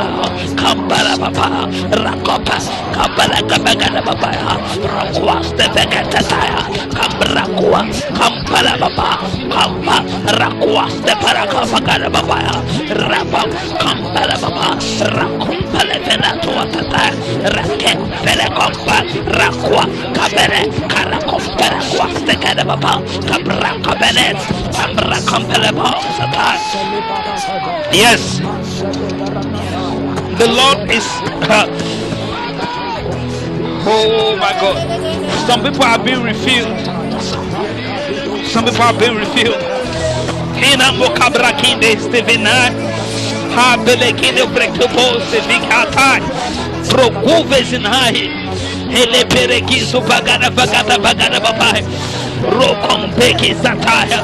Kampalabapa, Rakapa, Kampalagabagabaya, Rakwas the Vegatataya, Kambrakua, Kampalabapa, Kampa, Rapa, Rakumpalevenatuatata, Raket, Pelekompa, Rakwa, Kabere, Kadabapa, Kabra Kambra Kompelebo, Satan. Yes, the Lord is. [LAUGHS] oh my God. Some people have been refilled. Some people have been refilled. Hina mokabra kinde stevena. Ha belekinde brektopo sevikatai. Prokuves in high. Hele perekizo bagada bagada bagada babai. Rokompeki sataya.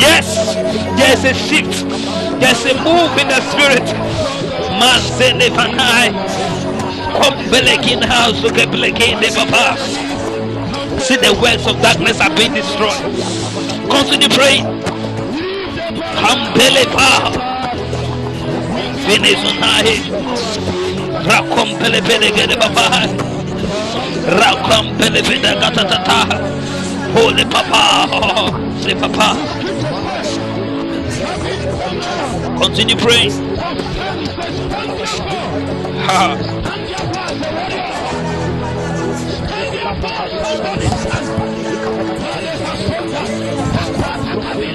Yes, there's a shift. There's a move in the spirit. Masene vanai. Kompelekin house to Kepelekin de Papa. See the works of darkness are being destroyed. Continue praying. Kampele pa. Finish on high. Rakompele pele gede Papa. Rakompele pele gatatata. Holy Papa. Holy Papa. Continue praying. Ha.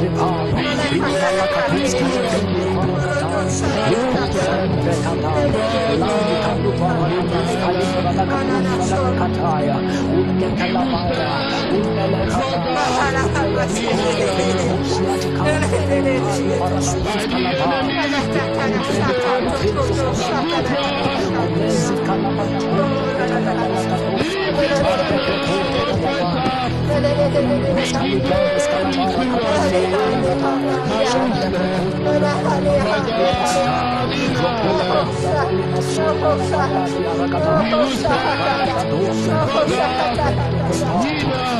Malebe kataya, rekompa la kataya, rekompa rekompa katapa kataya, Nina!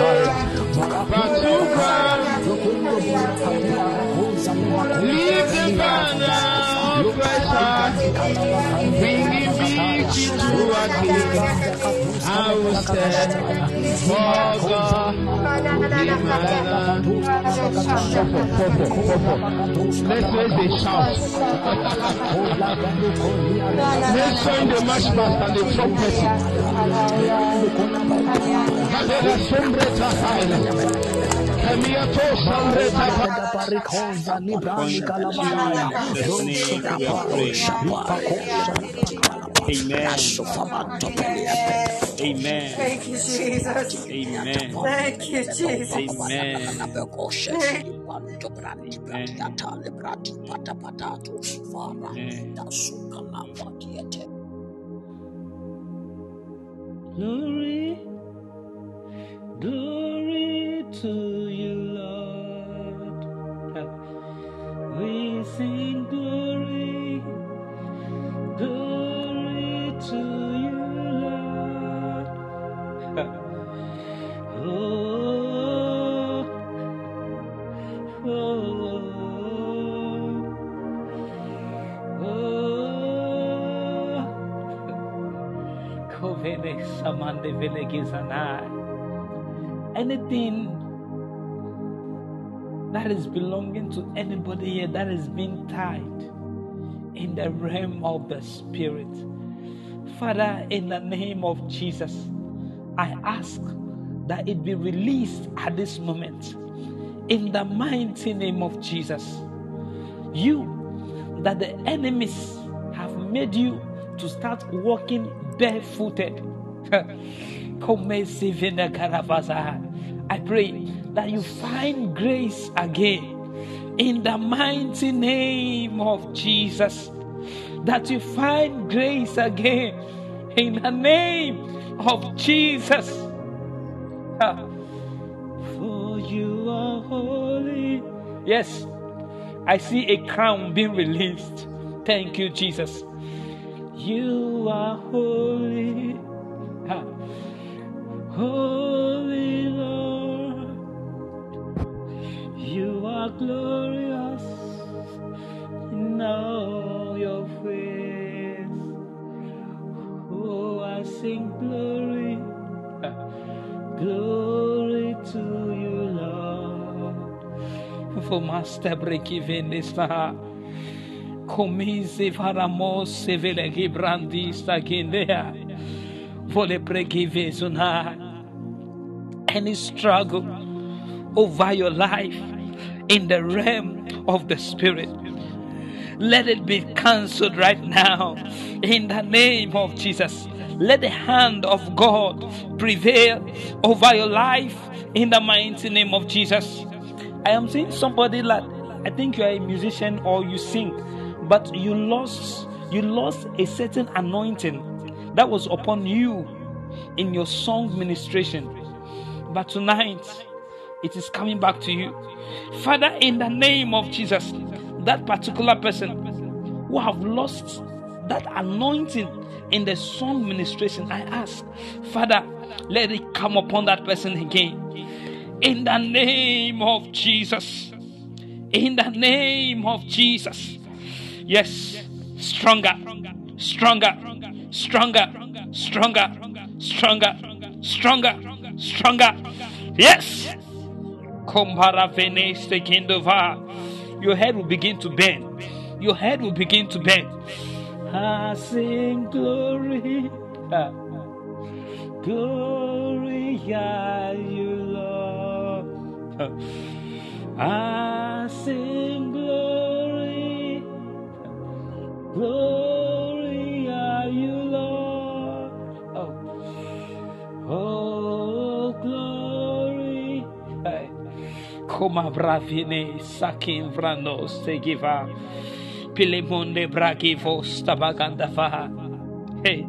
Leave the banner of I will stand for God. Let's raise a shout. Let's join the march past and the trumpet. Kadera sombreta haile. Kamiato sombreta haile. Parikosa librandi kalabaya, rosso kaparo, shapa Amen. Thank you, Jesus. Amen. Thank you, Jesus. Amen. Glory, glory to you, Lord. We sing glory, glory to you, Lord. [LAUGHS] Oh, oh, oh. oh. Velegizanai. Anything that is belonging to anybody here that is being tied in the realm of the spirit. Father, in the name of Jesus, I ask that it be released at this moment. In the mighty name of Jesus. You, that the enemies have made you to start walking barefooted. [LAUGHS] I pray that you find grace again in the mighty name of Jesus. That you find grace again in the name of Jesus. For you are holy. Yes, I see a crown being released. Thank you, Jesus. You are holy. Holy Lord, you are glorious in Sing glory, glory to you, Lord. For Master Brekivendista, Komize Varamos Sevele Gibrandista Gindea, Vole Brekivezuna, any struggle over your life in the realm of the Spirit. Let it be cancelled right now in the name of Jesus. Let the hand of God prevail over your life in the mighty name of Jesus. I am seeing somebody like I think you are a musician or you sing, but you lost you lost a certain anointing that was upon you in your song ministration. But tonight, it is coming back to you. Father, in the name of Jesus, that particular person who have lost that anointing in the song ministration, I ask, Father, let it come upon that person again. In the name of Jesus. In the name of Jesus. Yes, stronger, stronger, stronger, stronger, stronger, stronger, stronger. Yes. Your head will begin to bend. Your head will begin to bend. I sing [LAUGHS] [LAUGHS] glory. Glory are you, Lord. I sing glory. Glory are you, Lord. Oh, oh glory. Koma bravine sakin vrano segiva. Pilemonde bragivo stabagandafa. Hey.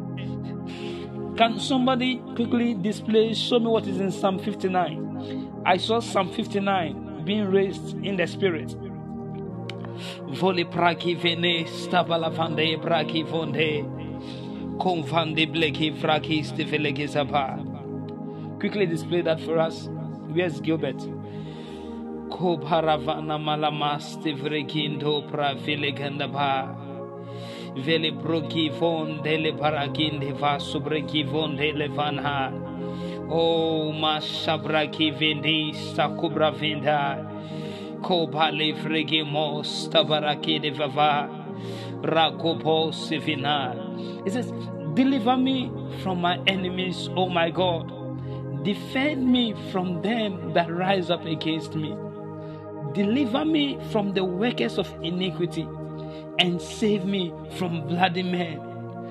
Can somebody quickly display, show me what is in Psalm 59? I saw Psalm 59 being raised in the spirit. Voli praki vene stabalavande braki vonde. Konvande bleki vraki stivelege zaba. Quickly display that for us. Where's Gilbert? Kobaravana malamas tivregindo pravilegandaba. Vele brogi von dele baragin va subregi von dele vanha. Oh, mashabraki vendi sakubra vinda. Kobale fregi mos tabaraki de vava. Rakopo sivina. It says, Deliver me from my enemies, O my God. Defend me from them that rise up against me. Deliver me from the workers of iniquity and save me from bloody men.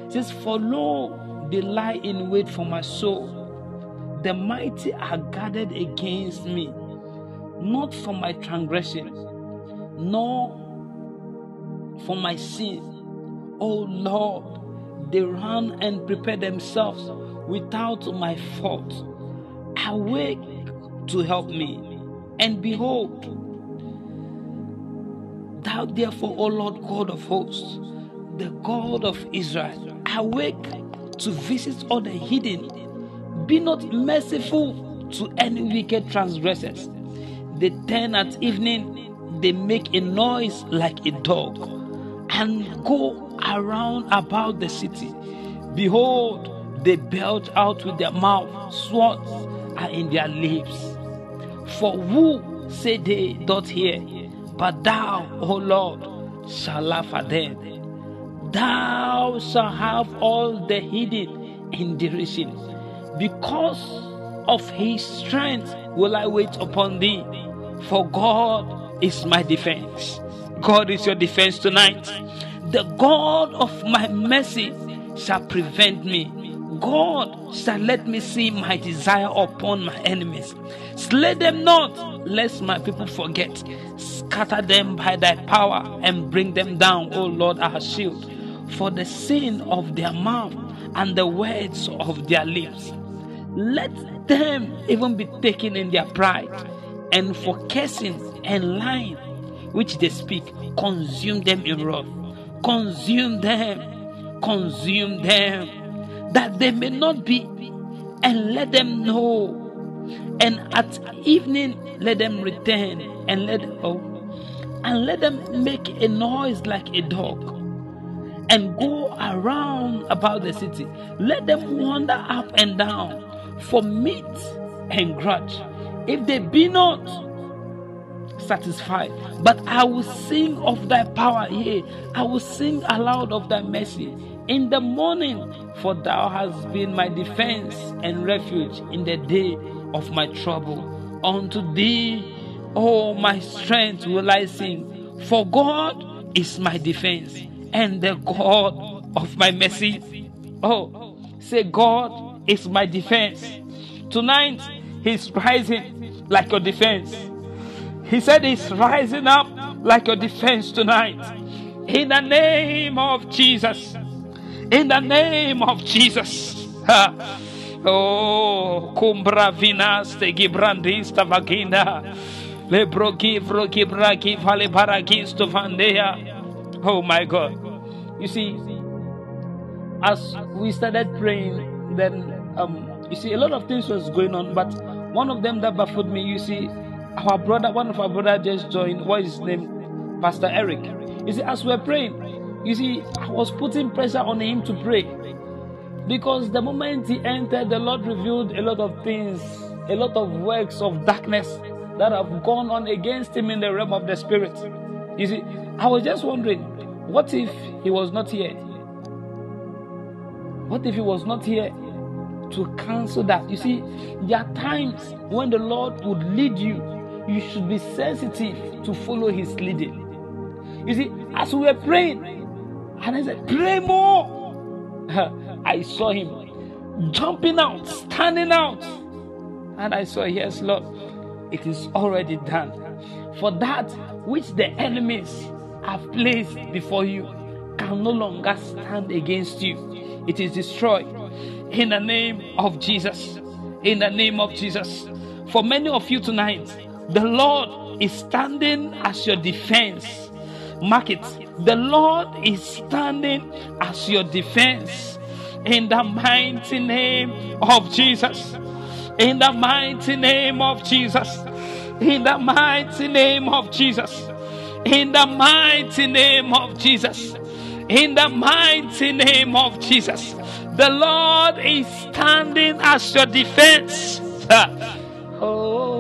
It says, For lo, they lie in wait for my soul. The mighty are gathered against me, not for my transgression, nor for my sin. O Lord, they run and prepare themselves without my fault. Awake to help me, and behold, Thou therefore, O Lord God of hosts, the God of Israel, awake to visit all the hidden. Be not merciful to any wicked transgressors. They turn at evening, they make a noise like a dog, and go around about the city. Behold, they belch out with their mouth, swords are in their lips. For who say they doth hear? But thou, O Lord, shall laugh at them. Thou shalt have all the hidden in derision. Because of his strength will I wait upon thee. For God is my defense. God is your defense tonight. The God of my mercy shall prevent me. God shall let me see my desire upon my enemies. Slay them not, lest my people forget. Scatter them by thy power and bring them down, O Lord, our shield, for the sin of their mouth and the words of their lips. Let them even be taken in their pride, and for cursing and lying which they speak, consume them in wrath. Consume them, consume them, that they may not be, and let them know. And at evening, let them return, and let oh, and let them make a noise like a dog, and go around about the city. Let them wander up and down for meat and grudge. If they be not satisfied. But I will sing of thy power, yea, I will sing aloud of thy mercy in the morning, for thou hast been my defense and refuge in the day of my trouble. Unto thee, O my strength, will I sing, for God is my defense and the God of my mercy. Oh, say, God is my defense. Tonight, He's rising like your defense. He said he's rising up like your defense tonight. In the name of Jesus. In the name of Jesus. Oh, cumbra vinaste gibrandista vagina. Vandea. Oh my God. You see, as we started praying, then um, you see a lot of things was going on, but one of them that baffled me, you see, our brother, one of our brother just joined. What is his name? Pastor Eric. You see, as we're praying, you see, I was putting pressure on him to pray. Because the moment he entered, the Lord revealed a lot of things, a lot of works of darkness that have gone on against him in the realm of the spirit. You see, I was just wondering, what if he was not here? What if he was not here to cancel that? You see, there are times when the Lord would lead you, you should be sensitive to follow his leading. You see, as we were praying, and I said, Pray more. [LAUGHS] I saw him jumping out, standing out. And I saw, Yes, Lord, it is already done. For that which the enemies have placed before you can no longer stand against you. It is destroyed. In the name of Jesus. In the name of Jesus. For many of you tonight, the Lord is standing as your defense. Mark it. The Lord is standing as your defense. In the mighty name of Jesus. In the mighty name of Jesus. In the mighty name of Jesus. In the mighty name of Jesus. In the mighty name of Jesus. The Lord is standing as your defense. [LAUGHS] Oh.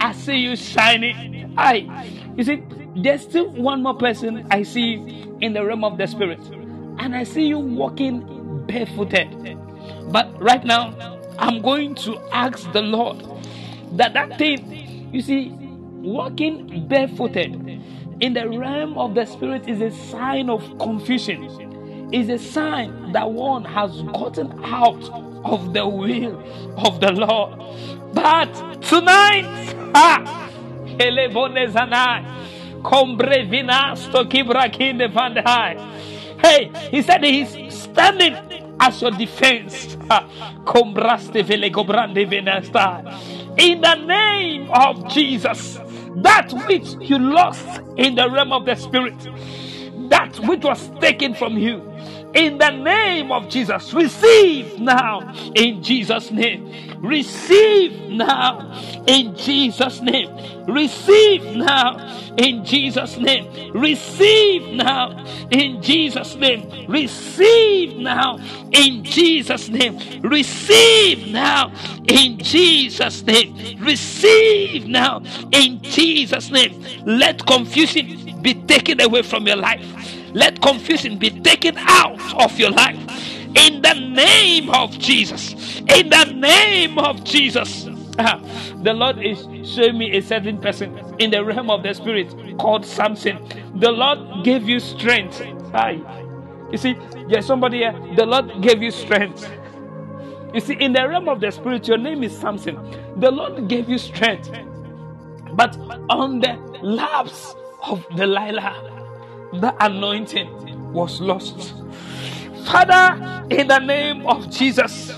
I see you shining. I, you see, there's still one more person I see in the realm of the spirit, and I see you walking barefooted. But right now, I'm going to ask the Lord that that thing, you see, walking barefooted in the realm of the spirit is a sign of confusion. Is a sign that one has gotten out of the will of the Lord. But tonight, ah, Hey, he said he's standing as your defense. In the name of Jesus, that which you lost in the realm of the spirit, that which was taken from you, in the name of Jesus. Receive now in Jesus' name. Receive now in Jesus' name. Receive now in Jesus' name. Receive now in Jesus' name. Receive now in Jesus' name. Receive now in Jesus' name. Receive now in Jesus' name. Let confusion be taken away from your life. Let confusion be taken out of your life. In the name of Jesus. In the name of Jesus. [LAUGHS] the Lord is showing me a certain person in the realm of the spirit called Samson. The Lord gave you strength. Hi. You see, there's somebody here. The Lord gave you strength. You see, in the realm of the spirit, your name is Samson. The Lord gave you strength. But on the laps of Delilah, the anointing was lost. Father, in the name of Jesus,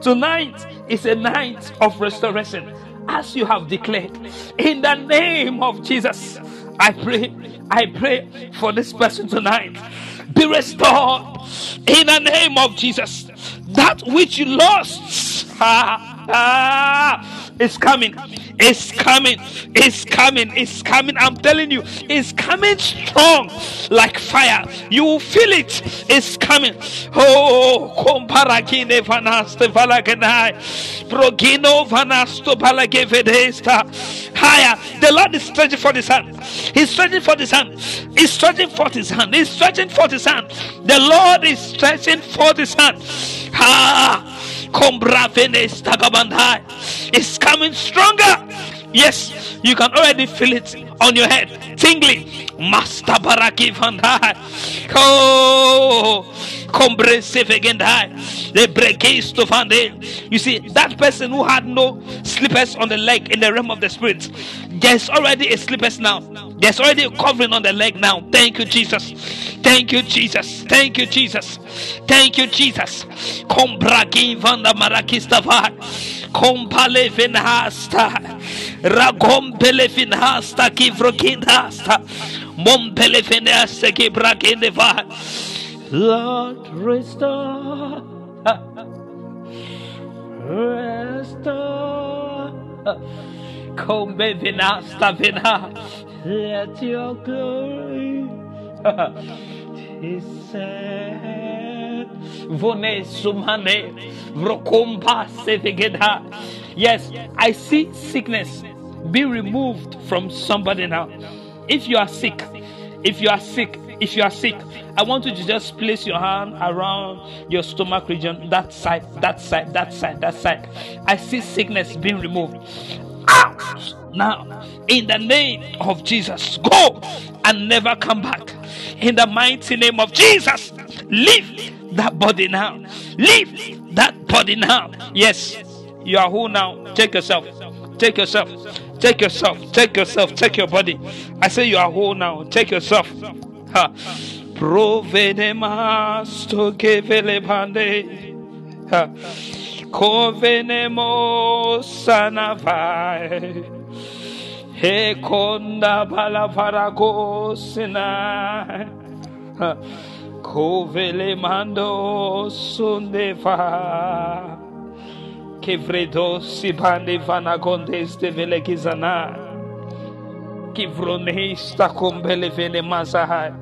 tonight is a night of restoration, as you have declared. In the name of Jesus, I pray, I pray for this person tonight. Be restored in the name of Jesus. That which you lost [LAUGHS] ah, ah, is coming it's coming. It's coming. It's coming. I'm telling you, it's coming strong like fire. You will feel it. It's coming. Oh, comparakine vanaste valaganai. Progino vanasto balagevedesta. Higher. The Lord is stretching for his hand. He's stretching for his hand. He's stretching for his hand. He's stretching for his hand. The Lord is stretching for his hand. Ah. It's coming stronger. Yes, you can already feel it on your head. Tingling. Master Baraki Vandai. Oh, You see, that person who had no slippers on the leg in the realm of the spirit, there's already a slippers now. There's already a covering on the leg now. Thank you, Jesus. Thank you, Jesus. Thank you, Jesus. Thank you, Jesus. Kombragi vanda marakistava. Kompale vinhasta. Ragompele vinhasta kivrokindasta. Mompele vinhasta kibrakindeva. Lord, restore. Restore. Come vinhasta vinha. Let your glory descend. Vone sumane. Vrokompa sevegeda. Yes, I see sickness be removed from somebody now. If you are sick, if you are sick, if you are sick, I want you to just place your hand around your stomach region, that side, that side, that side, that side. I see sickness being removed. Out now, in the name of Jesus, go and never come back. In the mighty name of Jesus, leave that body now. Leave that body now. Yes, you are who now? Take yourself. Take yourself. Take yourself. Take yourself. Take your body. I say you are whole now. Take yourself. Provenemasto que velebande. Covenemos mando Reconda balavarago Que vredo sundeva. bande vanagondes de veleguizana que vronista com belevele mazahai.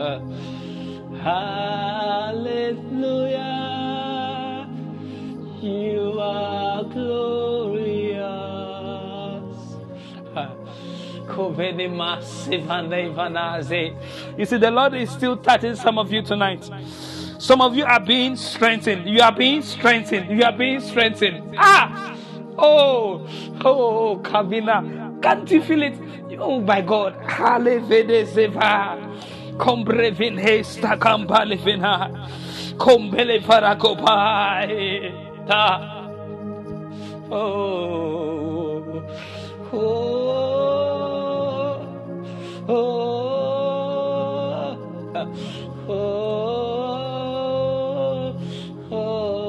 Hallelujah. You are glorious. You see, the Lord is still touching some of you tonight. Some of you are being strengthened. You are being strengthened. You are being strengthened. Ah! Oh, oh, Kavina. Can't you feel it? Oh my God. Halevede Comprevenesta cambalevena. Combelevaragobai. Tá. Oh. Oh. Oh. Oh. oh.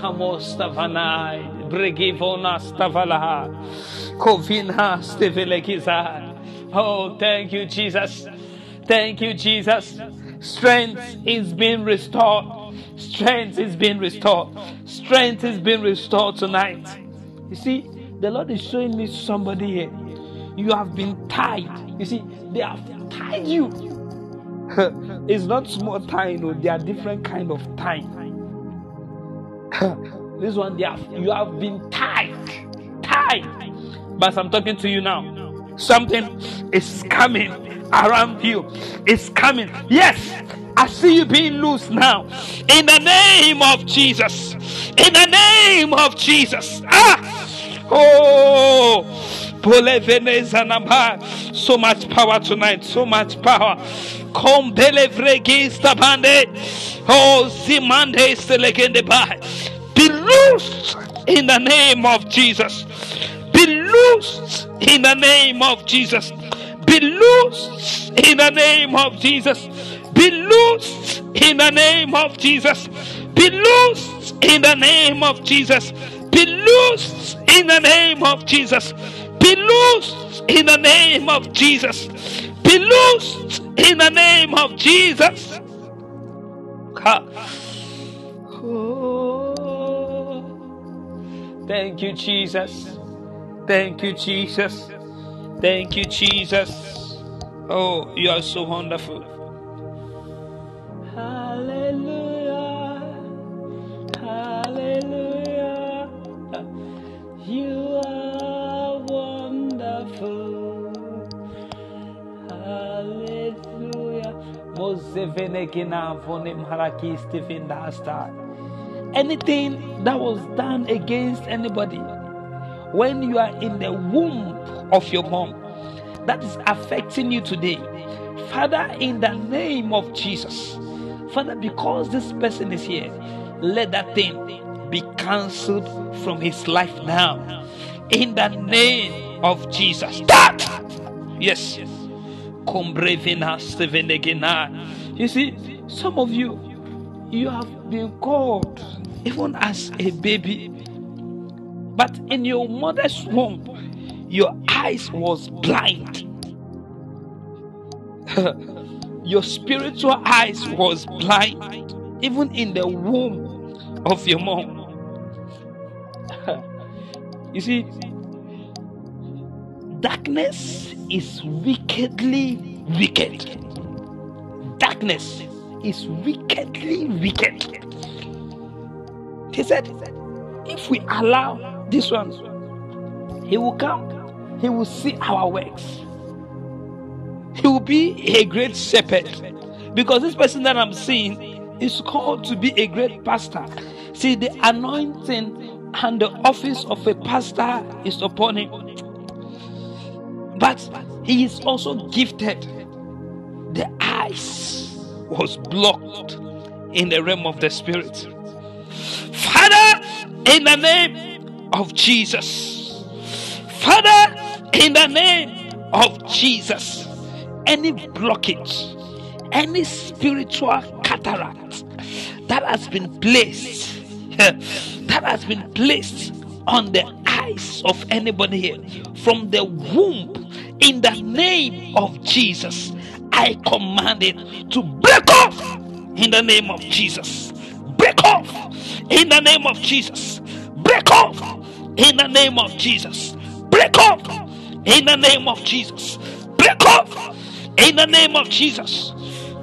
Kamostavanai, Bregivonastavala, Kovinastevelekiza, Oh, thank you, Jesus. Thank you, Jesus. Strength is being restored. Strength is being restored. Strength is being restored tonight. You see, the Lord is showing me somebody here. You have been tied. You see, they have tied you. [LAUGHS] it's not small tie, no, oh, they are different kind of tie. [LAUGHS] this one, they have, you have been tied. Tied. But I'm talking to you now. Something is coming around you. It's coming. Yes, I see you being loose now. In the name of Jesus. In the name of Jesus. Ah! Oh! So much power tonight. So much power. Kombelevregista bande. Oh, zimande selegende bai. Be loosed in the name of Jesus. Loosed in the name of Jesus. Be loosed in the name of Jesus. Be loosed in the name of Jesus. Be loosed in the name of Jesus. Be loosed in the name of Jesus. Be loosed in the name of Jesus. Be loosed in the name of Jesus. Oh. Thank you, Jesus. Thank you, Jesus. Thank you, Jesus. Oh, you are so wonderful. Hallelujah. Hallelujah. You are wonderful. Hallelujah. Mosevenekina vonim haraki Stephen. Anything that was done against anybody when you are in the womb of your mom that is affecting you today. Father, in the name of Jesus, Father, because this person is here, let that thing be cancelled from his life now. In the name of Jesus. That! Yes. You see, some of you, you have been called even as a baby, but in your mother's womb, your eyes was blind. [LAUGHS] your spiritual eyes was blind, even in the womb of your mom. [LAUGHS] you see, darkness is wickedly wicked. Darkness is wickedly wicked. He said, if we allow this one, he will come, he will see our works. He will be a great shepherd. Because this person that I'm seeing is called to be a great pastor. See, the anointing and the office of a pastor is upon him. But he is also gifted. The eyes was blocked in the realm of the spirit. Father, in the name of Jesus. Father, in the name of Jesus, any blockage, any spiritual cataract that has been placed, [LAUGHS] that has been placed on the eyes of anybody here from the womb, in the name of Jesus, I command it to break off in the name of Jesus. Break off in the name of Jesus. Break off in the name of Jesus. Break off in the name of Jesus. Break off in the name of Jesus.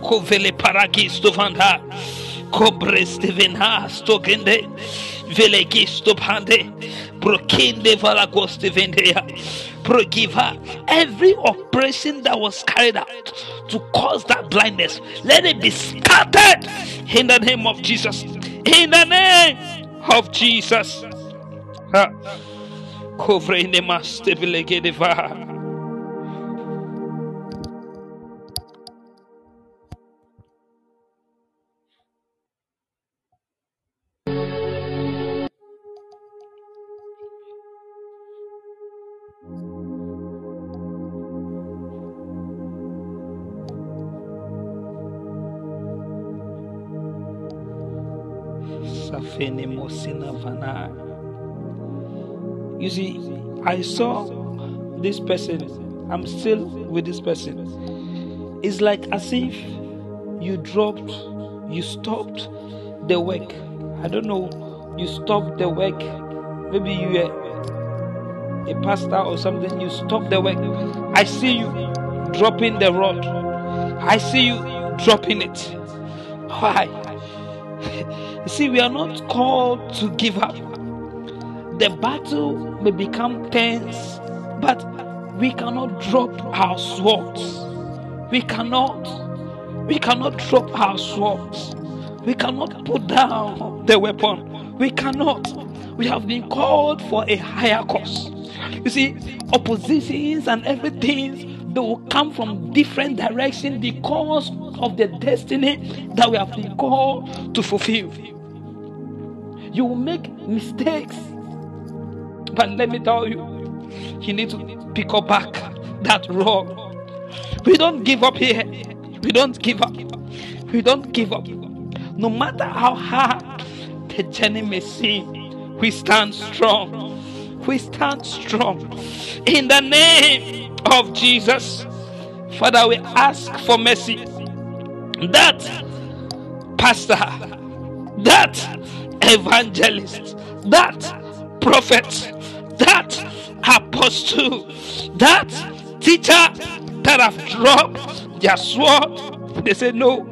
Kovele paragisto vanda. Kobreste venha stokende. Velegisto pande. Brokinde valagoste vendea. Progiva every operation that was carried out to cause that blindness, let it be scattered in the name of Jesus. In the name of Jesus. Cover in the master Safene Mosina Vana. You see, I saw this person. I'm still with this person. It's like as if you dropped, you stopped the work. I don't know, you stopped the work. Maybe you were a pastor or something, you stopped the work. I see you dropping the rod. I see you dropping it. Why? [LAUGHS] See, we are not called to give up. The battle may become tense, but we cannot drop our swords. We cannot, we cannot drop our swords. We cannot put down the weapon. We cannot. We have been called for a higher cause. You see, oppositions and everything they will come from different directions because of the destiny that we have been called to fulfill. You will make mistakes, but let me tell you, you need to pick up back that rod. We don't give up here. We don't give up. We don't give up. No matter how hard the journey may seem, we stand strong. We stand strong in the name of Jesus. Father, we ask for mercy. That pastor, that evangelist, that prophet, that apostle, that teacher, that have dropped their sword, they say, No,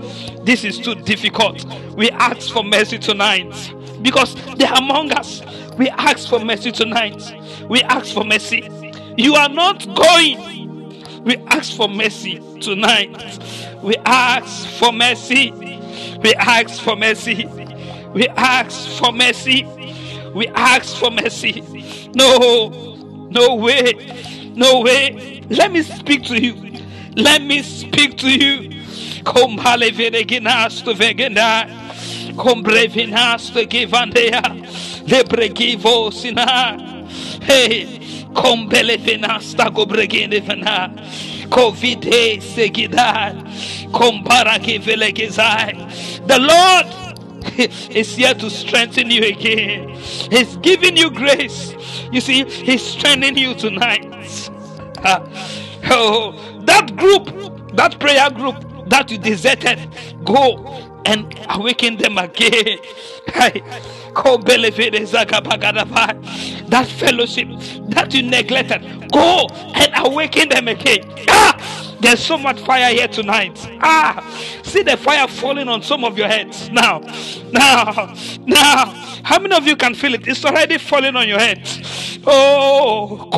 this is too difficult. We ask for mercy tonight because they are among us. We ask for mercy tonight. We ask for mercy. You are not going. We ask for mercy tonight. We ask for mercy. We ask for mercy. We ask for mercy. We ask for mercy. No, no way, no way. Let me speak to you. Let me speak to you. Kombale vereginas to vegena. Kombrevinas to givandea. Lebregivo sina. Hey, kombele venasta gobregene vena. Covide segidad. Kombarake velegizai. The Lord [LAUGHS] is here to strengthen you again. He's giving you grace. You see, He's strengthening you tonight. Ah, oh, that group, that prayer group that you deserted, go and awaken them again. [LAUGHS] That fellowship that you neglected, go and awaken them again. Ah, there's so much fire here tonight. Ah, see the fire falling on some of your heads now. Now, now. How many of you can feel it? It's already falling on your heads. Oh.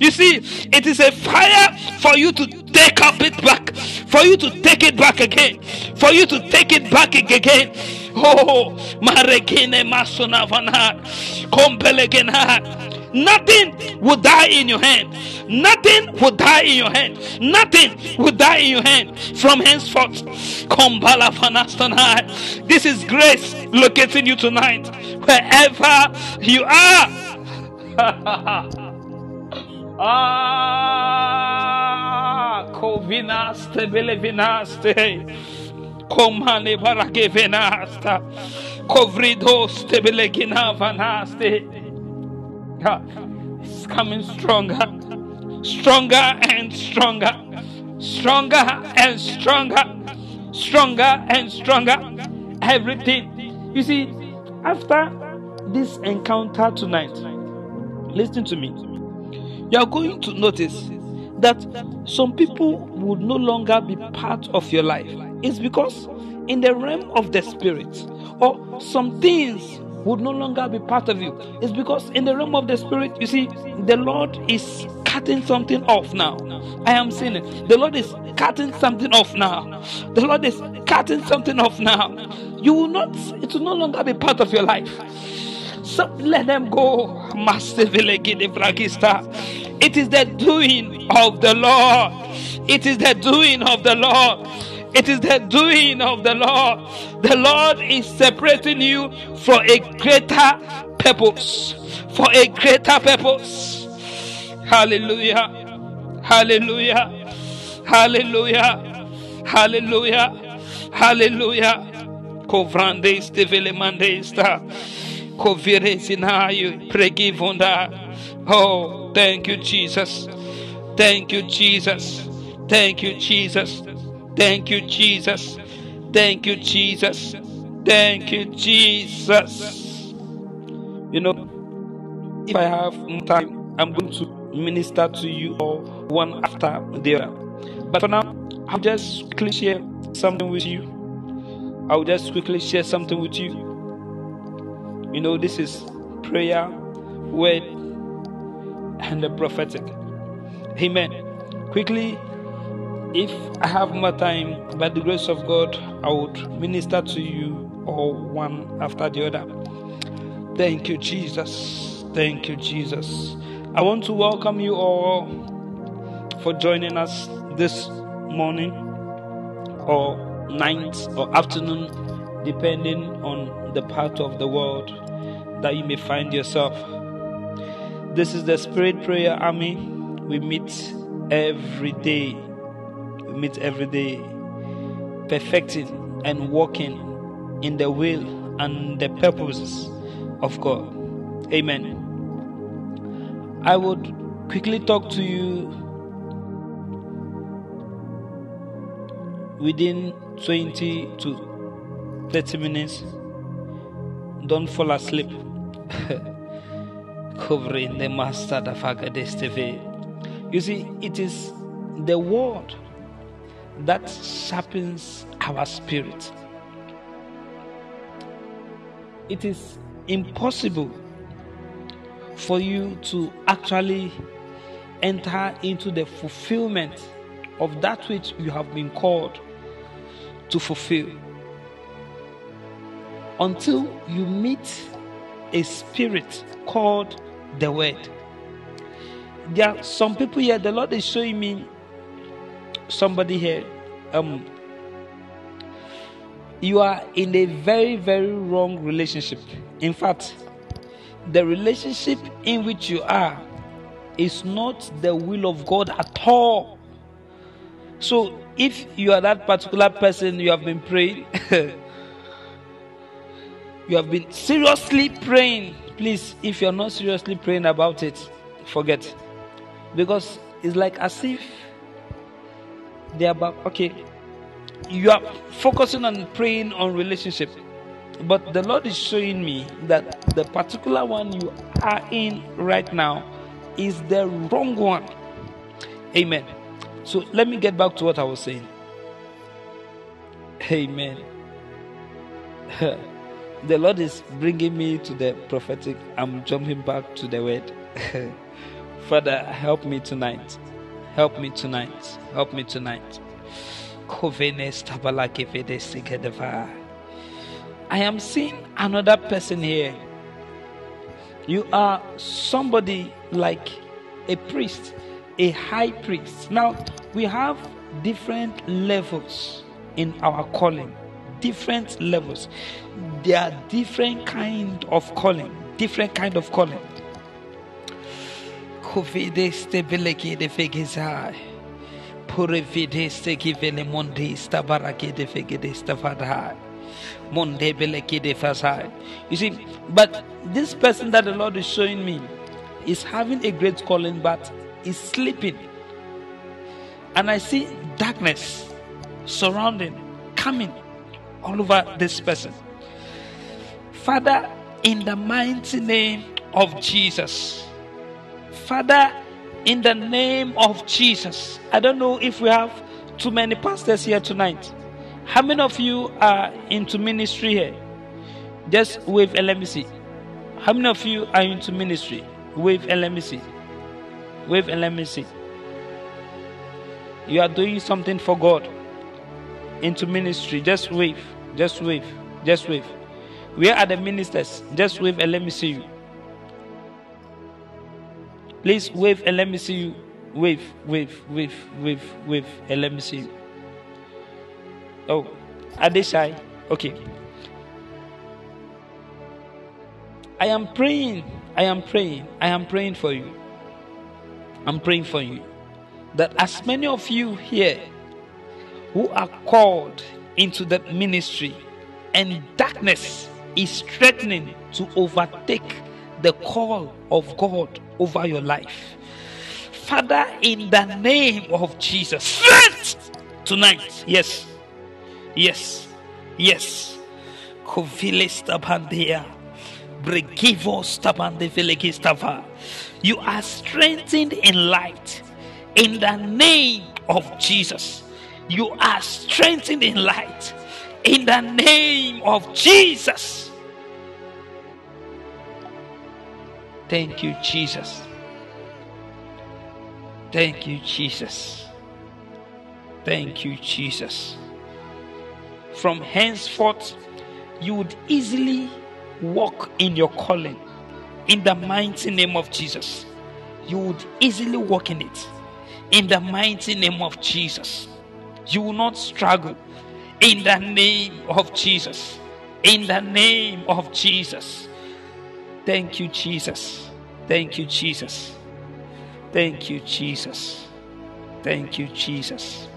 You see, it is a fire for you to take up it back, for you to take it back again, for you to take it back again. Oh, marekine masona vana. Kombelegena. Nothing will die in your hand. Nothing will die in your hand. Nothing will die in your hand from henceforth. This is grace locating you tonight, wherever you are. [LAUGHS] ah, kovinaste belevinaste. Komane barake venasta. Belegina vanaste. It's coming stronger, stronger and stronger, stronger and stronger, stronger and stronger. Everything. You see, after this encounter tonight, listen to me. You are going to notice that some people would no longer be part of your life. It's because in the realm of the spirit, or some things would no longer be part of you. It's because in the realm of the spirit, you see, the Lord is cutting something off now. I am seeing it. The Lord is cutting something off now. The Lord is cutting something off now. You will not, it will no longer be part of your life. So let them go. It is the doing of the Lord. It is the doing of the Lord. It is the doing of the Lord. The Lord is separating you for a greater purpose. For a greater purpose. Hallelujah. Hallelujah. Hallelujah. Hallelujah. Hallelujah. Kovrande stevele mandesta. Kovire sinayu pregivonda. Oh, thank you, Jesus. Thank you, Jesus. Thank you, Jesus. Thank you, Jesus. Thank you, Jesus. Thank you, Jesus. You know, if I have time, I'm going to minister to you all one after the other. But for now, I'll just quickly share something with you. I'll just quickly share something with you. You know, this is prayer, word, and the prophetic. Amen. Quickly, if I have more time, by the grace of God, I would minister to you all one after the other. Thank you, Jesus. Thank you, Jesus. I want to welcome you all for joining us this morning or night or afternoon, depending on the part of the world that you may find yourself. This is the Spirit Prayer Army. We meet every day. We meet every day, perfecting and walking in the will and the purposes of God. Amen. I would quickly talk to you within 20 to 30 minutes. Don't fall asleep. [LAUGHS] Covering the master the fagadesteve. You see, it is the word that sharpens our spirit. It is impossible for you to actually enter into the fulfillment of that which you have been called to fulfill until you meet a spirit called the Word. There are some people here, the Lord is showing me somebody here. Um, you are in a very, very wrong relationship. In fact, the relationship in which you are is not the will of God at all. So, if you are that particular person, you have been praying, [LAUGHS] you have been seriously praying. Please, if you are not seriously praying about it, forget. Because it's like as if are about, okay, you are focusing on praying on relationship. But the Lord is showing me that the particular one you are in right now is the wrong one. Amen. So let me get back to what I was saying. Amen. [LAUGHS] the Lord is bringing me to the prophetic. I'm jumping back to the word. [LAUGHS] Father, help me tonight. Help me tonight. Help me tonight. I am seeing another person here. You are somebody like a priest, a high priest. Now, we have different levels in our calling. Different levels. There are different kind of calling. Different kind of calling. You see, but this person that the Lord is showing me is having a great calling, but is sleeping. And I see darkness surrounding, coming all over this person. Father, in the mighty name of Jesus. Father, in the name of Jesus. I don't know if we have too many pastors here tonight. How many of you are into ministry here? Just wave and let me see. How many of you are into ministry? Wave and let me see. Wave and let me see. You are doing something for God. Into ministry. Just wave. Just wave. Just wave. Where are the ministers? Just wave and let me see you. Please wave and let me see you. Wave, wave, wave, wave, wave, and let me see you. Oh, are they shy? Okay. I am praying. I am praying. I am praying for you. I'm praying for you. That as many of you here who are called into the ministry and darkness is threatening to overtake the call of God over your life. Father, in the name of Jesus, strength tonight. Yes, yes, yes. You are strengthened in light. In the name of Jesus. You are strengthened in light. In the name of Jesus. Thank you, Jesus. Thank you, Jesus. Thank you, Jesus. From henceforth, you would easily walk in your calling in the mighty name of Jesus. You would easily walk in it in the mighty name of Jesus. You will not struggle in the name of Jesus. In the name of Jesus. Thank you, Jesus. Thank you, Jesus. Thank you, Jesus. Thank you, Jesus.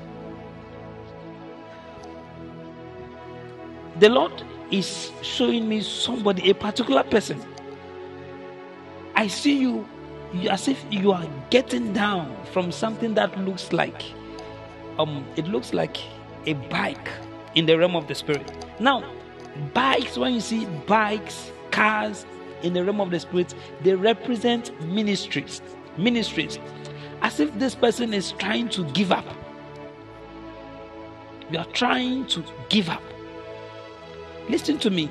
The Lord is showing me somebody, a particular person. I see you, you as if you are getting down from something that looks like um it looks like a bike in the realm of the spirit. Now, bikes, when you see bikes, cars, in the realm of the spirit, they represent ministries. Ministries. As if this person is trying to give up. You are trying to give up. Listen to me.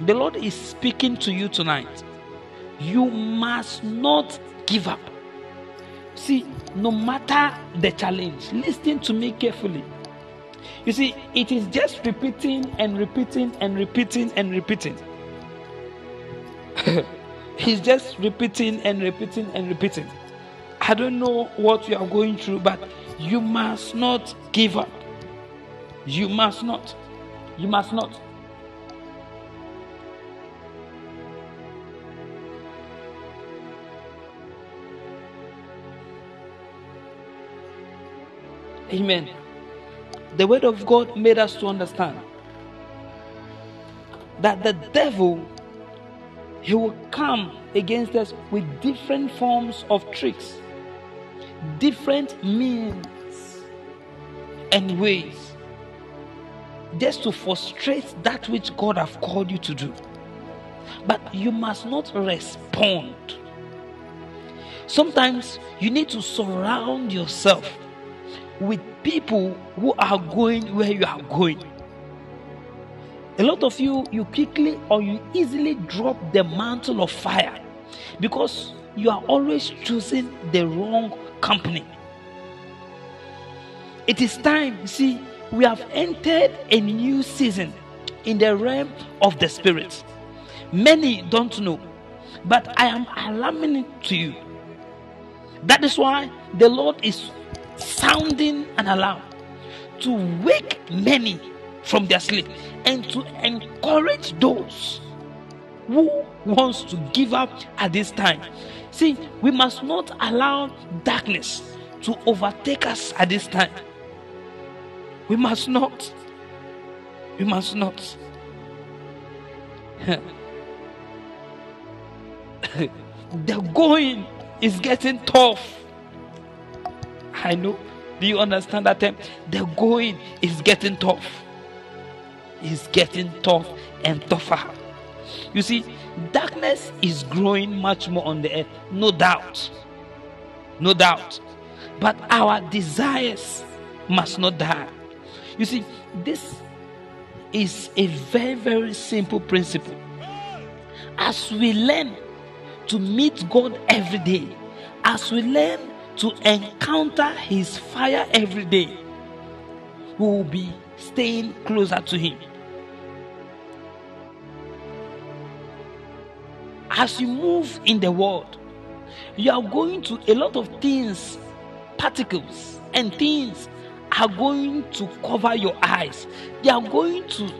The Lord is speaking to you tonight. You must not give up. See, no matter the challenge, listen to me carefully. You see, it is just repeating and repeating and repeating and repeating. [LAUGHS] He's just repeating and repeating and repeating. I don't know what you are going through, but you must not give up. You must not. You must not. Amen. The word of God made us to understand that the devil he will come against us with different forms of tricks, different means and ways just to frustrate that which God have called you to do. But you must not respond. Sometimes you need to surround yourself with people who are going where you are going. A lot of you, you quickly or you easily drop the mantle of fire because you are always choosing the wrong company. It is time, see, we have entered a new season in the realm of the spirit. Many don't know, but I am alarming it to you. That is why the Lord is sounding an alarm to wake many from their sleep and to encourage those who wants to give up at this time see we must not allow darkness to overtake us at this time we must not we must not [LAUGHS] the going is getting tough I know. Do you understand that? The going is getting tough. It's getting tough and tougher. You see, darkness is growing much more on the earth, no doubt. No doubt. But our desires must not die. You see, this is a very, very simple principle. As we learn to meet God every day, as we learn to encounter his fire every day, we will be staying closer to him. As you move in the world, you are going to a lot of things, particles, and things are going to cover your eyes. They are going to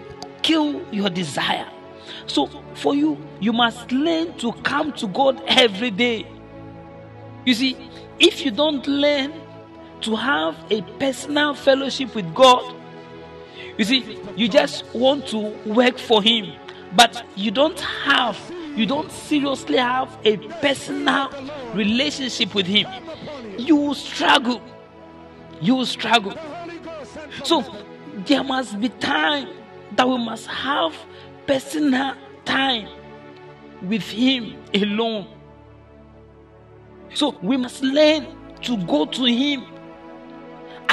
kill your desire. So, for you, you must learn to come to God every day. You see, if you don't learn to have a personal fellowship with God, you see, you just want to work for Him, but you don't have, you don't seriously have a personal relationship with Him, you will struggle. You will struggle. So, there must be time that we must have personal time with Him alone. So we must learn to go to Him.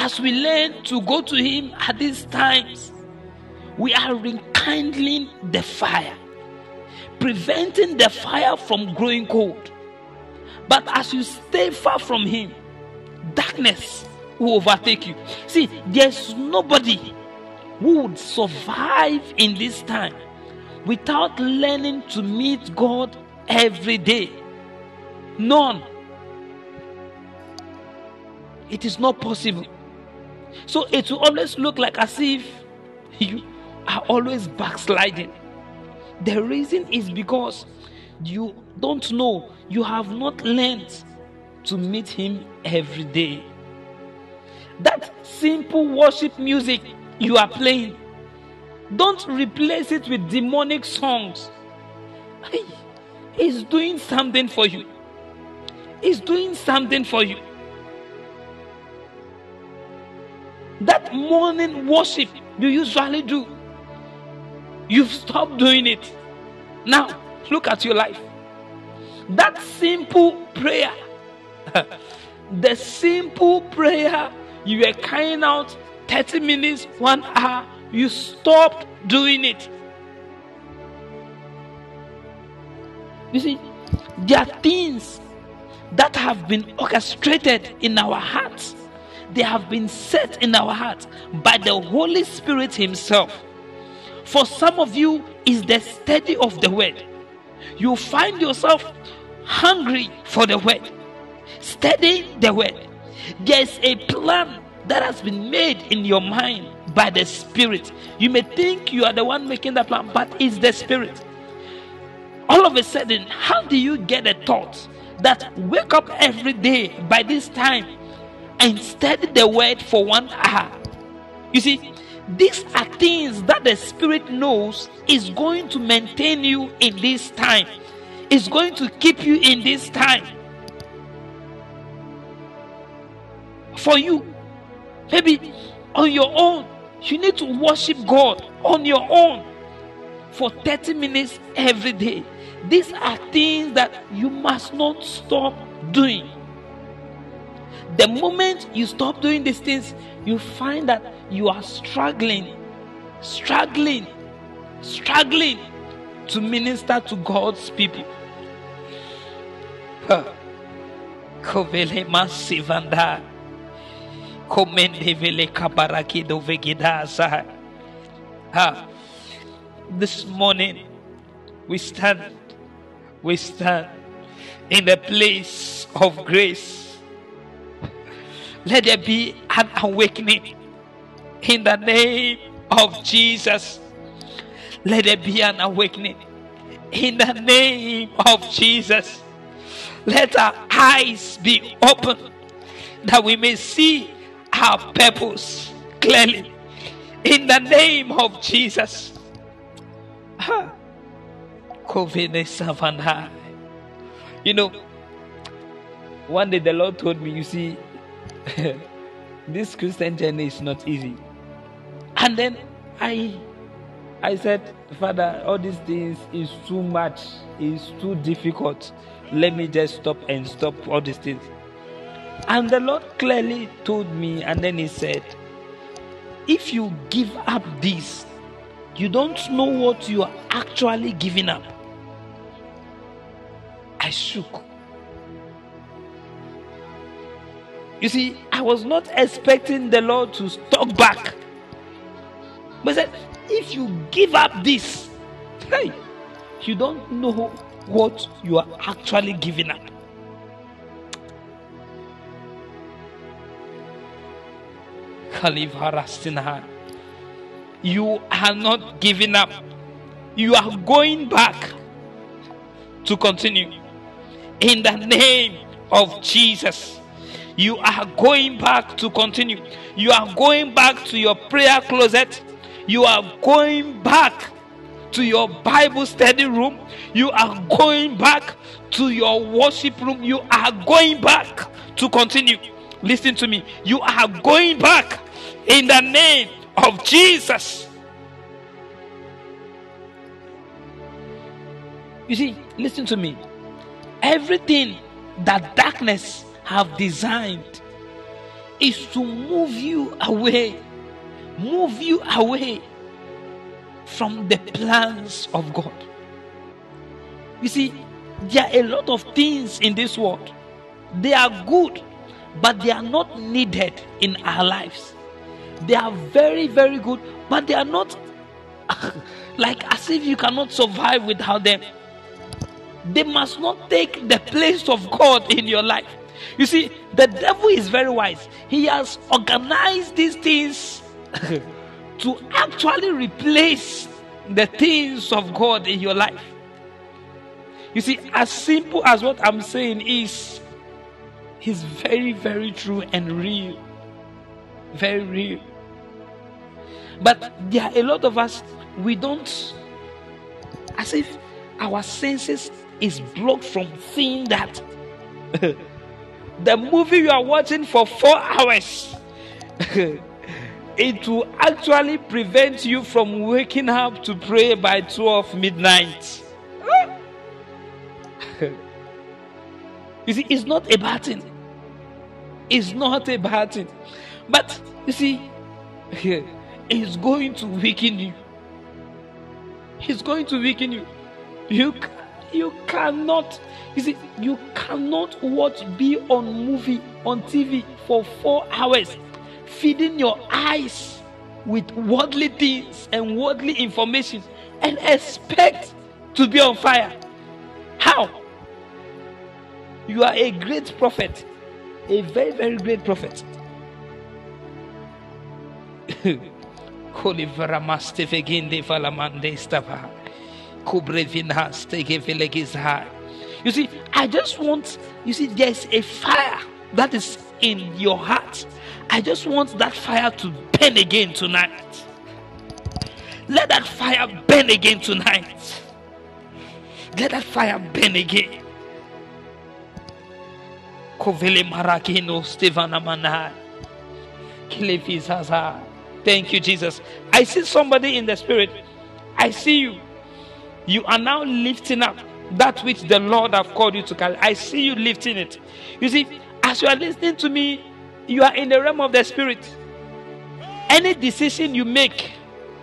As we learn to go to Him at these times, we are rekindling the fire, preventing the fire from growing cold. But as you stay far from Him, darkness will overtake you. See, there's nobody who would survive in this time without learning to meet God every day. None. It is not possible. So it will always look like as if you are always backsliding. The reason is because you don't know, you have not learned to meet Him every day. That simple worship music you are playing, don't replace it with demonic songs. He's doing something for you. He's doing something for you. That morning worship you usually do, you've stopped doing it. Now, look at your life. that simple prayer, [LAUGHS] the simple prayer you were carrying out 30 minutes, one hour, you stopped doing it. You see, there are things that have been orchestrated in our hearts, they have been set in our hearts by the Holy Spirit Himself. For some of you, is the study of the word. You find yourself hungry for the word, studying the word. There's a plan that has been made in your mind by the Spirit. You may think you are the one making the plan, but it's the Spirit. All of a sudden, how do you get a thought that wake up every day by this time and study the word for one hour? You see, these are things that the Spirit knows is going to maintain you in this time, is going to keep you in this time. For you, maybe on your own, you need to worship God on your own for 30 minutes every day. These are things that you must not stop doing. The moment you stop doing these things, you find that you are struggling, struggling, struggling to minister to God's people. This morning we stand, we stand in the place of grace. Let there be an awakening in the name of Jesus. Let there be an awakening in the name of Jesus. Let our eyes be open that we may see our purpose clearly in the name of Jesus. [LAUGHS] You know, one day the Lord told me, you see, [LAUGHS] this Christian journey is not easy. And then I I said, Father, all these things is too much, is too difficult. Let me just stop and stop all these things. And the Lord clearly told me, and then He said, If you give up this, you don't know what you are actually giving up. I shook. You see, I was not expecting the Lord to talk back. But said, if you give up this, hey, you don't know what you are actually giving up. You are not giving up. You are going back to continue. In the name of Jesus, you are going back to continue. You are going back to your prayer closet you are going back to your Bible study room. You are going back to your worship room. You are going back to continue. Listen to me. You are going back in the name of Jesus. You see, listen to me. Everything that darkness have designed is to move you away move you away from the plans of God. You see, there are a lot of things in this world. They are good, but they are not needed in our lives. They are very, very good, but they are not [LAUGHS] like as if you cannot survive without them. They must not take the place of God in your life. You see, the devil is very wise. He has organized these things [LAUGHS] to actually replace the things of God in your life. You see, as simple as what I'm saying is, is very, very true and real. Very real. But there are a lot of us, we don't, as if our senses is blocked from seeing that. [LAUGHS] the movie you are watching for four hours [LAUGHS] it will actually prevent you from waking up to pray by 12 midnight. [LAUGHS] You see, it's not a bad thing. It's not a bad thing. But you see, [LAUGHS] it's going to weaken you. It's going to weaken you. You you cannot you see you cannot watch be on movie on TV for four hours, feeding your eyes with worldly things and worldly information and expect to be on fire. How? You are a great prophet, a very, very great prophet. [LAUGHS] Kolivara mastefeginde falamande. You see, I just want, you see, there's a fire that is in your heart. I just want that fire to burn again tonight. Let that fire burn again tonight. Let that fire burn again. Kovele marakino Stevana manai. Thank you, Jesus. I see somebody in the spirit. I see you. You are now lifting up that which the Lord have called you to carry. I see you lifting it. You see, as you are listening to me, you are in the realm of the spirit. Any decision you make,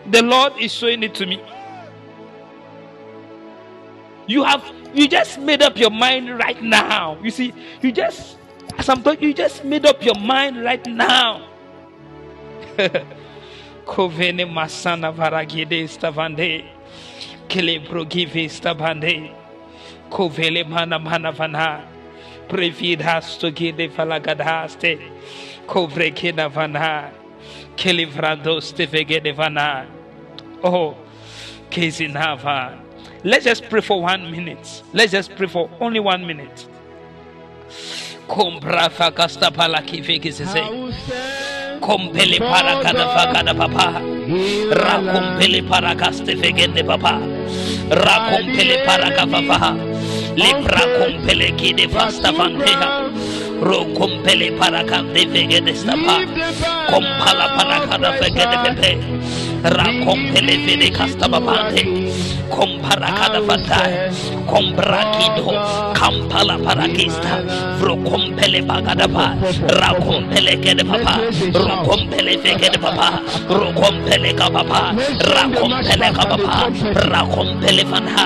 the Lord is showing it to me. You have you just made up your mind right now. You see, you just as I'm talking, you just made up your mind right now. [LAUGHS] Kovene masana varagide stavande. Kele brogive stavande. Kovele mana mana vana. Previd has to gide falagadaste. Kovre kina vana. Kele vrando stevegede vana. Oh, Kezinava. Let's just pray for one minute. Let's just pray for only one minute. Kombrafa kastapala kivekisese. Kompele para kada fakada papa. Rakompele para kaste fegende papa. Rakompele para kavafa. Lepra kompele kide fasta. Rokompele para kande fegede stapa. Para kada fegede pepe. Rakompele fede kasta papante. Kompara kada fatai. Kombrakido. Kampala parakista. Rokompele bagada pa. Rakompele kede papa. Rokompele fegede papa. Rokompele kapapa. Rakompele kapapa. Rakompele fanha.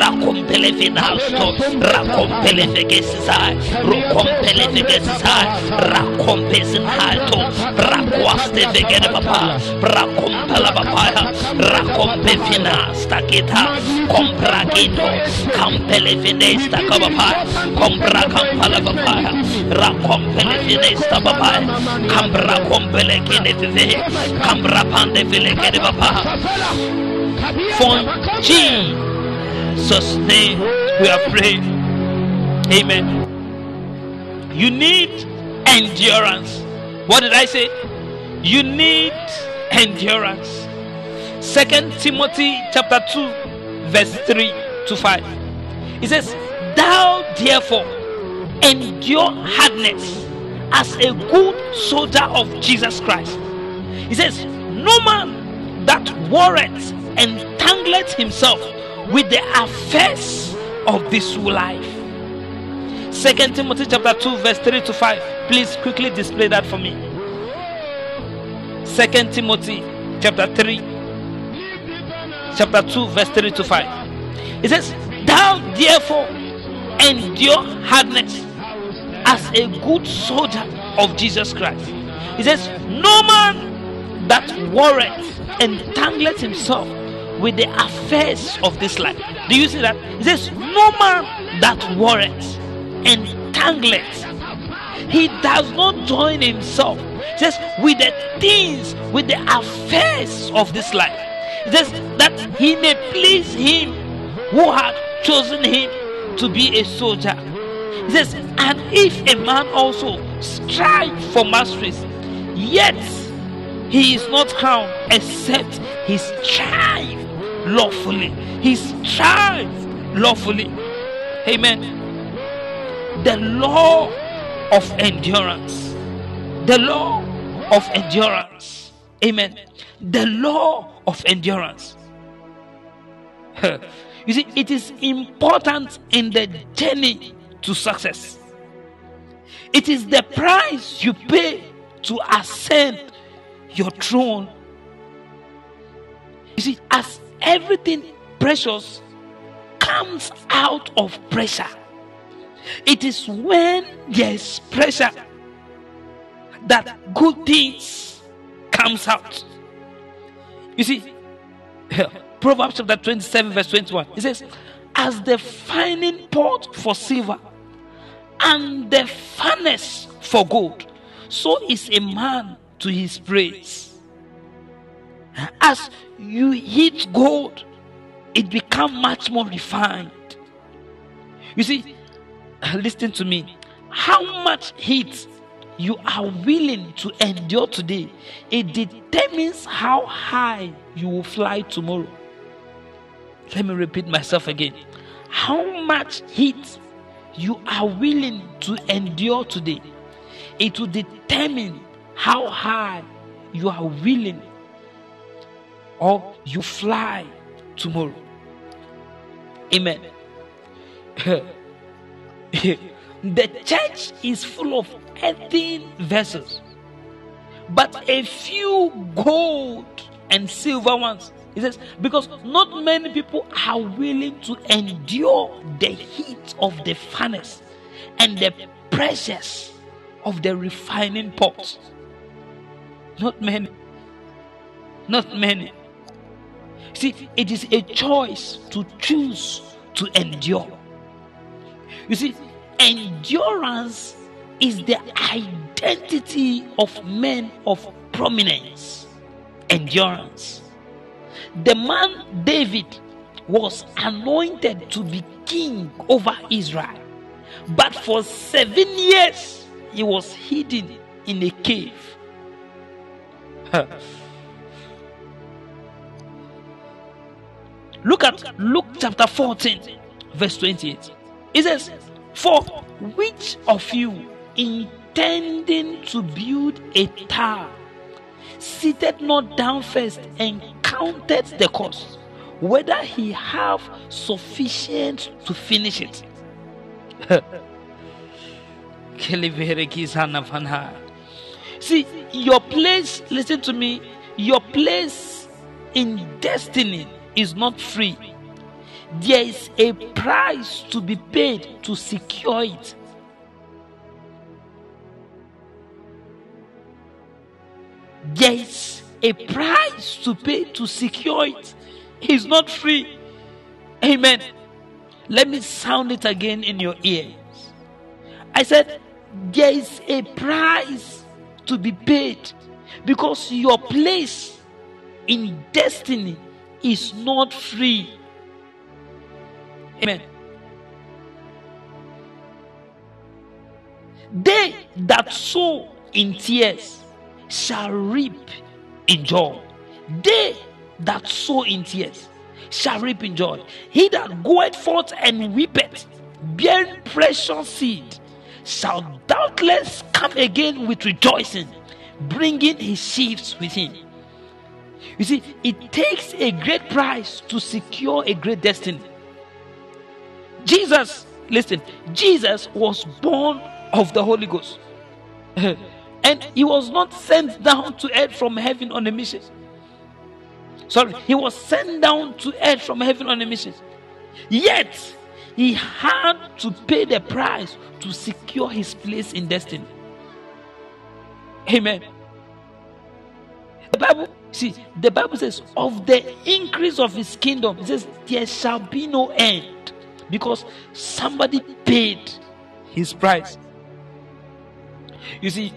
Rakompele finasto. Rakompele fegesisai. Rokompele fegesisai. Rakompesin halto. Rakwaste fegede papa. Rakompela papaya. Rakompe finasta kita. Komprakito. Kampele finesta kabapa. Kompra kampala papaya. Rakompele finesta papaya. Kambra kompele kine five. Kambra pande file kene papa. For Jesus' name we are praying. Amen. You need endurance. What did I say? You need endurance. Second Timothy chapter 2, verse 3 to 5. It says, Thou therefore endure hardness as a good soldier of Jesus Christ. He says, No man that warreth entangleth himself with the affairs of this life. Second Timothy chapter 2, verse 3 to 5. Please quickly display that for me. Second Timothy chapter 3, chapter 2, verse 3 to 5. It says, Thou therefore endure hardness as a good soldier of Jesus Christ. He says, No man that warreth entangleth himself with the affairs of this life. Do you see that? He says, No man that warreth entangleth. He does not join himself just with the things, with the affairs of this life. Says that he may please him who had chosen him to be a soldier. Says, and if a man also strive for masteries, yet he is not crowned except he strive lawfully. He strive lawfully. Amen. The law of endurance. The law of endurance. Amen. The law of endurance. [LAUGHS] you see, it is important in the journey to success. It is the price you pay to ascend your throne. You see, as everything precious comes out of pressure, it is when there is pressure that good things comes out. You see, Proverbs chapter 27, verse 21. It says, As the fining pot for silver and the furnace for gold, so is a man to his praise. As you heat gold, it becomes much more refined. You see, listen to me. How much heat you are willing to endure today, it determines how high you will fly tomorrow. Let me repeat myself again. How much heat you are willing to endure today, it will determine how high you are willing or you fly tomorrow. Amen. [LAUGHS] the church is full of earthen vessels, but a few gold and silver ones. He says, because not many people are willing to endure the heat of the furnace and the pressures of the refining pot. Not many. Not many. See, it is a choice to choose to endure. You see, endurance is the identity of men of prominence. And endurance. The man David was anointed to be king over Israel, but for seven years he was hidden in a cave. Look at Luke chapter 14, verse 28. It says, For which of you intending to build a tower seated not down first and counted the cost, whether he have sufficient to finish it? [LAUGHS] See, your place, listen to me, your place in destiny is not free. There is a price to be paid to secure it. There is a price to pay to secure it. It's not free. Amen. Let me sound it again in your ears. I said, there is a price to be paid because your place in destiny is not free. Amen. They that sow in tears shall reap in joy. They that sow in tears shall reap in joy. He that goeth forth and weepeth, bearing precious seed, shall doubtless come again with rejoicing, bringing his sheaves with him. You see, it takes a great price to secure a great destiny. Jesus, listen, Jesus was born of the Holy Ghost. [LAUGHS] and he was not sent down to earth from heaven on a mission. Sorry, he was sent down to earth from heaven on a mission. Yet, he had to pay the price to secure his place in destiny. Amen. The Bible, see, the Bible says, of the increase of his kingdom, it says, there shall be no end because somebody paid his price. You see,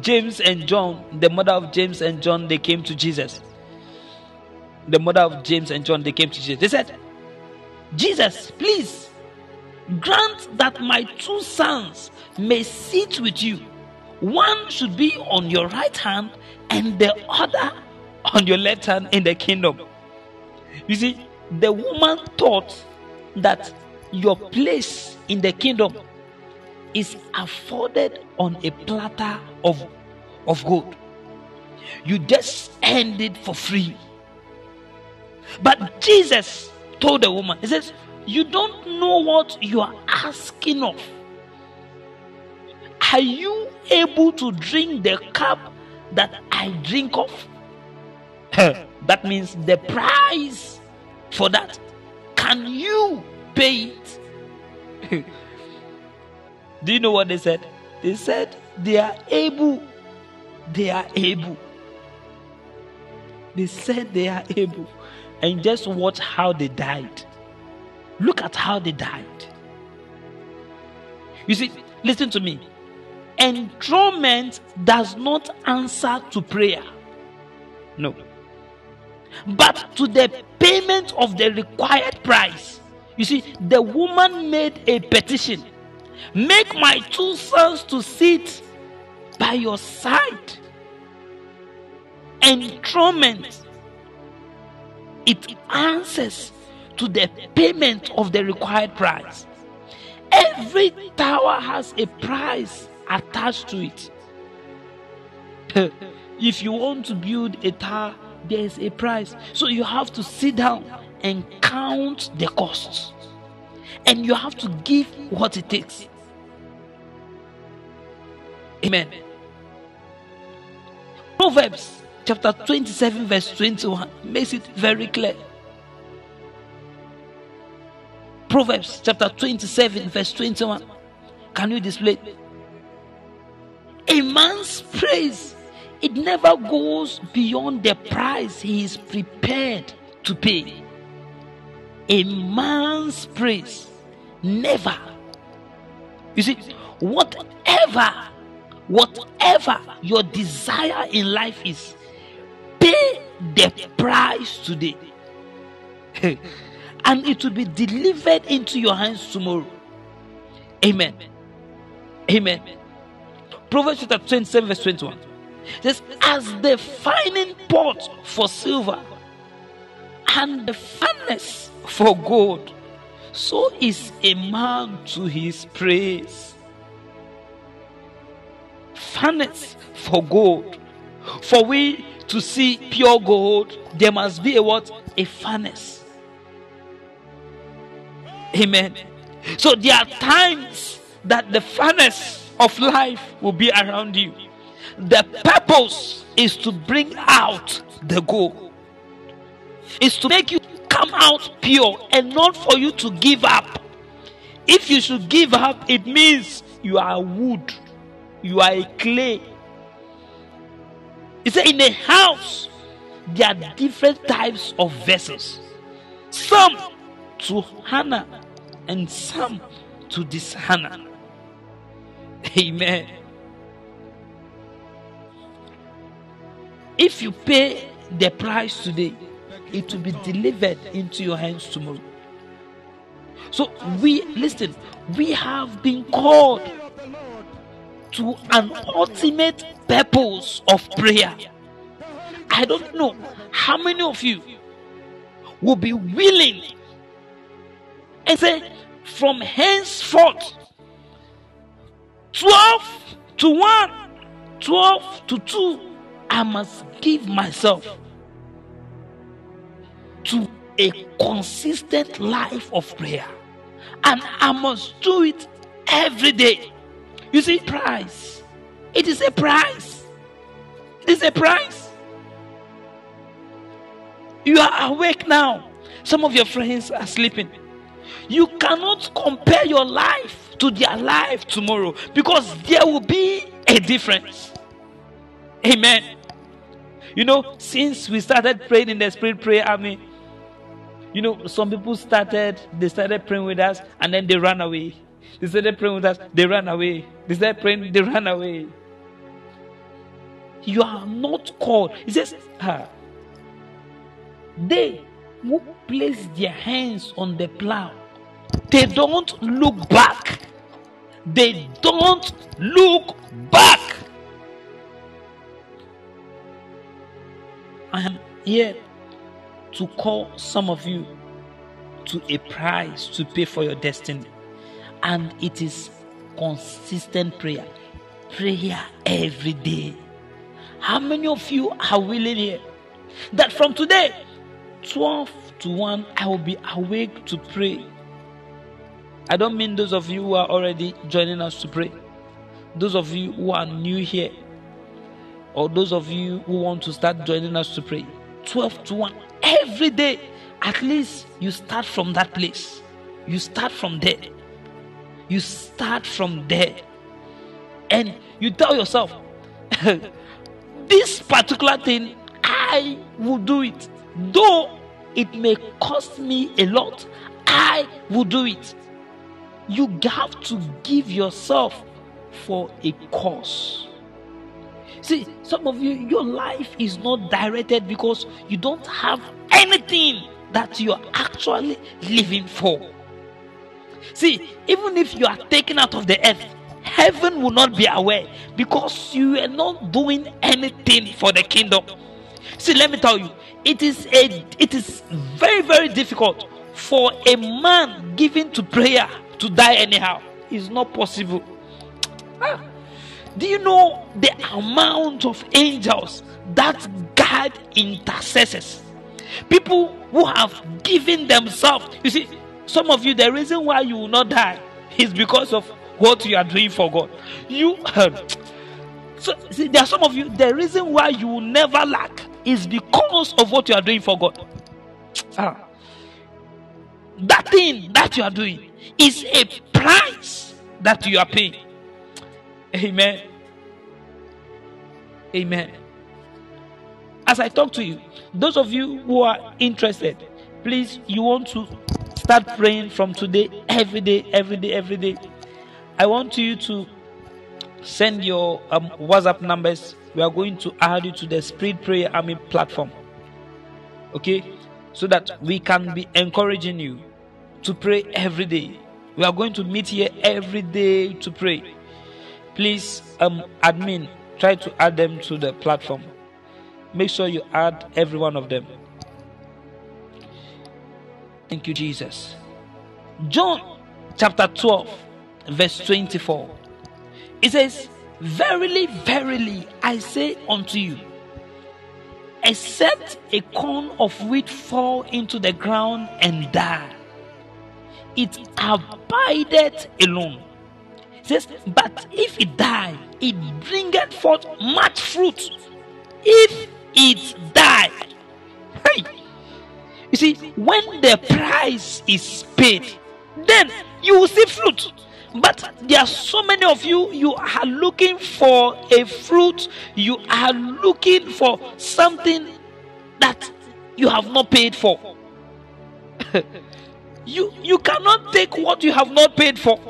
James and John, the mother of James and John, they came to Jesus. The mother of James and John, they came to Jesus. They said, Jesus, please grant that my two sons may sit with you. One should be on your right hand and the other on your left hand in the kingdom. You see, the woman thought that your place in the kingdom is afforded on a platter of, of gold. You just earned it for free. But Jesus told the woman, He says, You don't know what you are asking of. Are you able to drink the cup that I drink of? that means the price for that. Can you pay it? [LAUGHS] Do you know what they said? They said they are able. They are able. They said they are able. And just watch how they died. Look at how they died. You see, listen to me. Enthronement does not answer to prayer. No. But to the payment of the required price. You see, the woman made a petition Make my two sons to sit by your side. Enthronement. It answers to the payment of the required price. Every tower has a price attached to it. [LAUGHS] if you want to build a tower, there is a price. So you have to sit down and count the costs. And you have to give what it takes. Amen. Proverbs chapter 27, verse 21 makes it very clear. Proverbs chapter 27, verse 21. Can you display? A man's praise, it never goes beyond the price he is prepared to pay. A man's praise never. You see, whatever whatever your desire in life is, pay the price today. and it will be delivered into your hands tomorrow. Amen. Amen. Proverbs chapter 27, verse 21 says, As the fining pot for silver and the furnace for gold, so is a man to his praise furnace for gold. For we to see pure gold, there must be a what? A furnace. Amen. So there are times that the furnace of life will be around you. The purpose is to bring out the gold. Is to make you come out pure and not for you to give up. If you should give up, it means you are wood you are a clay. He said, In a house, there are different types of vessels. Some to honor and some to dishonor. Amen. If you pay the price today, it will be delivered into your hands tomorrow. So we listen, we have been called to an ultimate purpose of prayer. I don't know how many of you will be willing and say, from henceforth, 12 to 1, 12 to 2, I must give myself to a consistent life of prayer. And I must do it every day. You see, price. It is a price. It is a price. You are awake now. Some of your friends are sleeping. You cannot compare your life to their life tomorrow because there will be a difference. Amen. You know, since we started praying in the Spirit Prayer Army, you know, some people started, they started praying with us and then they ran away. They started praying with us, they ran away. They started praying, they ran away. You are not called. He says, ah, they who place their hands on the plow, they don't look back. They don't look back. I am here to call some of you to a price to pay for your destiny and it is consistent prayer. Prayer every day. How many of you are willing here that from today, 12 to 1, I will be awake to pray? I don't mean those of you who are already joining us to pray, those of you who are new here, or those of you who want to start joining us to pray, 12 to 1 every day, at least you start from that place. You start from there. You start from there. And you tell yourself, [LAUGHS] this particular thing, I will do it. Though it may cost me a lot, I will do it. You have to give yourself for a cause. See, some of you, your life is not directed because you don't have anything that you are actually living for. See, even if you are taken out of the earth, heaven will not be aware because you are not doing anything for the kingdom. See, let me tell you, it is a it is very, very difficult for a man given to prayer to die anyhow. It's not possible. Ah. Do you know the amount of angels that guard intercessors? People who have given themselves. You see, some of you, the reason why you will not die is because of what you are doing for God. You, [TSK] so see, there are some of you. The reason why you will never lack is because of what you are doing for God. [TSK] Ah. That thing that you are doing is a price that you are paying. [TSK] Amen. Amen. As I talk to you, those of you who are interested, please, you want to start praying from today, every day, every day, every day. I want you to send your um, WhatsApp numbers. We are going to add you to the Spirit Prayer Army platform. Okay? So that we can be encouraging you to pray every day. We are going to meet here every day to pray. Please, um, admin, try to add them to the platform. Make sure you add every one of them. Thank you, Jesus. John chapter 12, verse 24. It says, Verily, verily, I say unto you, except a corn of wheat fall into the ground and die, it abideth alone. It says, But if it die, it bringeth forth much fruit. If it die, you see, when the price is paid, then you will see fruit. But there are so many of you, you are looking for a fruit, you are looking for something that you have not paid for. [LAUGHS] you you cannot take what you have not paid for.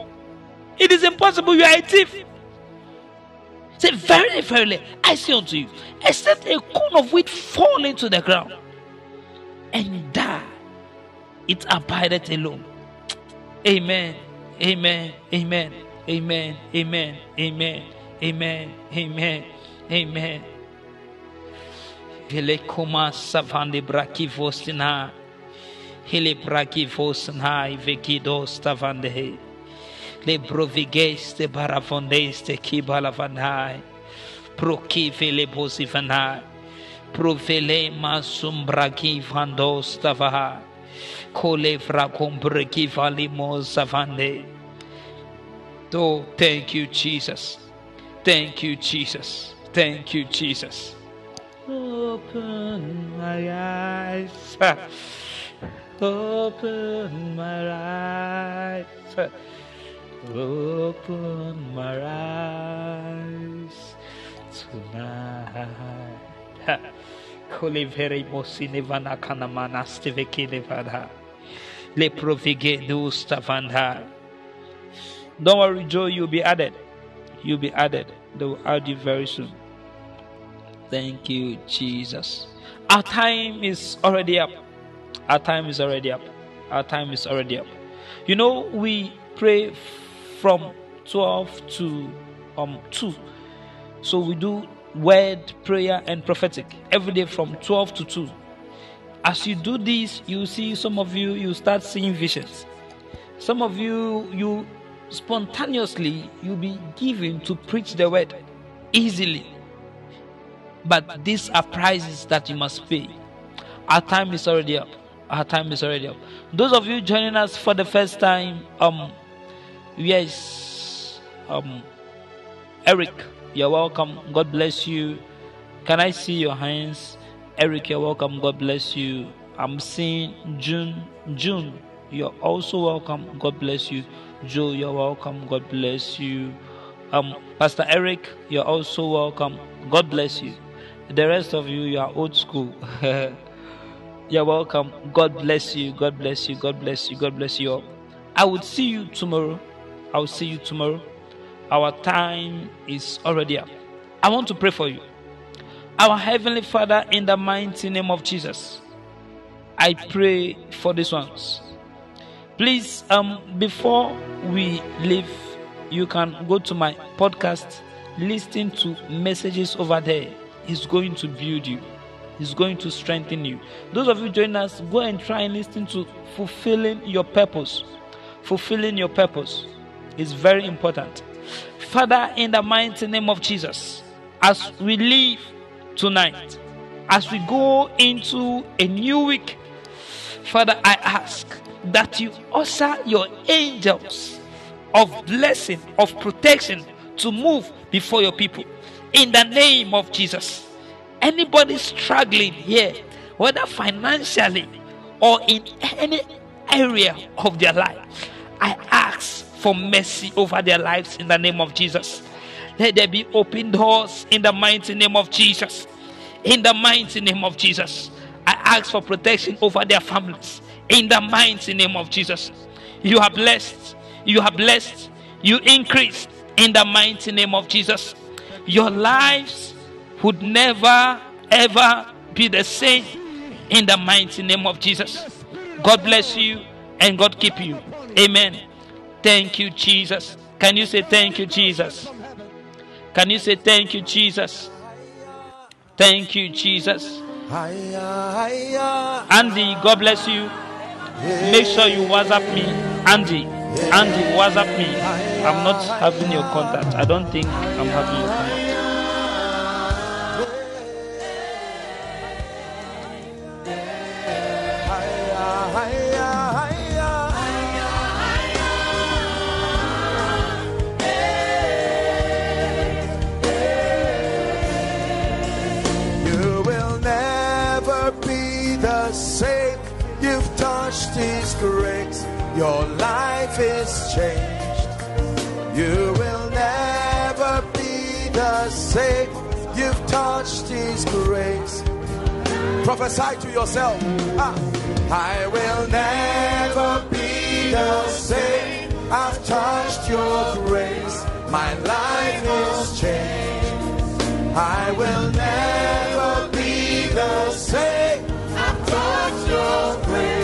It is impossible, you are a thief. Say, Verily, verily, I say unto you, except a corn of wheat fall into the ground and die, it abideth alone. Amen. Amen. Amen. Amen. Amen. Amen. Amen. Amen. Amen. Hele koma savande braki vostina. Hele braki vostina vekido stavande. Le brovigeste baravondeste kibalavanai. Prokive le bosivanai. Oh, thank you, Jesus. Thank you, Jesus. Thank you, Jesus. Open my eyes. Open my eyes. Open my eyes tonight. Kolivere mosine vana kanamana steveke levada. Le provige stavanda. Don't worry, Joe, you'll be added. You'll be added. They will add you very soon. Thank you, Jesus. Our time is already up. Our time is already up. Our time is already up. You know, we pray from 12 to um 2. So we do word, prayer, and prophetic every day from 12 to 2. As you do this, you see some of you, you start seeing visions. Some of you, you spontaneously, you'll be given to preach the word easily. But these are prices that you must pay. Our time is already up. Our time is already up. Those of you joining us for the first time, um, yes, um, Eric, you're welcome. God bless you. Can I see your hands? Eric, you're welcome. God bless you. I'm seeing June. June, you're also welcome. God bless you. Joe, you're welcome. God bless you. Um, Pastor Eric, you're also welcome. God bless you. The rest of you, you are old school. [LAUGHS] you're welcome. God bless you. God bless you. God bless you. God bless you all. I will see you tomorrow. I will see you tomorrow. Our time is already up. I want to pray for you. Our Heavenly Father, in the mighty name of Jesus, I pray for these ones. Please, um, before we leave, you can go to my podcast, listen to messages over there. It's going to build you. It's going to strengthen you. Those of you join us, go and try and listen to fulfilling your purpose. Fulfilling your purpose is very important. Father, in the mighty name of Jesus, as we leave tonight, as we go into a new week, Father, I ask that you usher your angels of blessing, of protection to move before your people. In the name of Jesus. Anybody struggling here, whether financially or in any area of their life, I ask for mercy over their lives in the name of Jesus. Let there be open doors in the mighty name of Jesus. In the mighty name of Jesus. I ask for protection over their families. In the mighty name of Jesus. You are blessed. You are blessed. You increase in the mighty name of Jesus. Your lives would never ever be the same in the mighty name of Jesus. God bless you and God keep you. Amen. Thank you, Jesus. Can you say thank you, Jesus? Can you say thank you, Jesus? Thank you, Jesus. Andy, God bless you. Make sure you WhatsApp me. Andy, Andy, WhatsApp me. I'm not having your contact. I don't think I'm having your contact. Your life is changed. You will never be the same. You've touched His grace. Prophesy to yourself. Ah. I will never be the same. I've touched your grace. My life is changed. I will never be the same. I've touched your grace.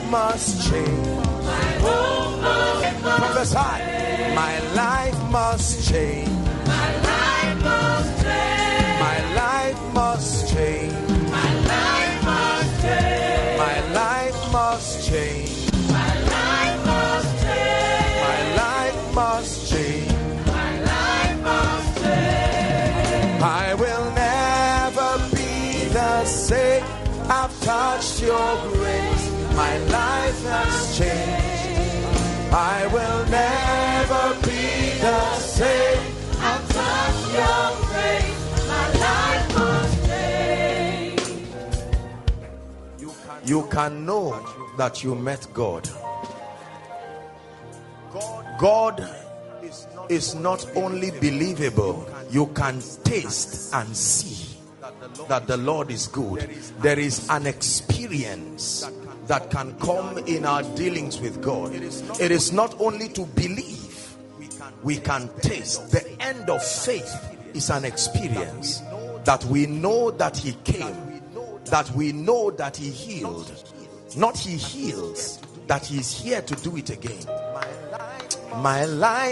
must change. My hope must change. Prophesy. My life must change. My life must change. My life must change. My life must change. My life must change. My life must change. I will never be the same. I've touched your grace. My life has changed. I will never be the same. I've touched your grace. My life must change. You can know that you met God. God is not only believable, you can taste and see that the Lord is good. There is an experience that can come in our dealings with God. It is not only to believe, we can taste. The end of faith is an experience that we know that He came, that we know that He healed. Not He heals, that He is here to do it again. My life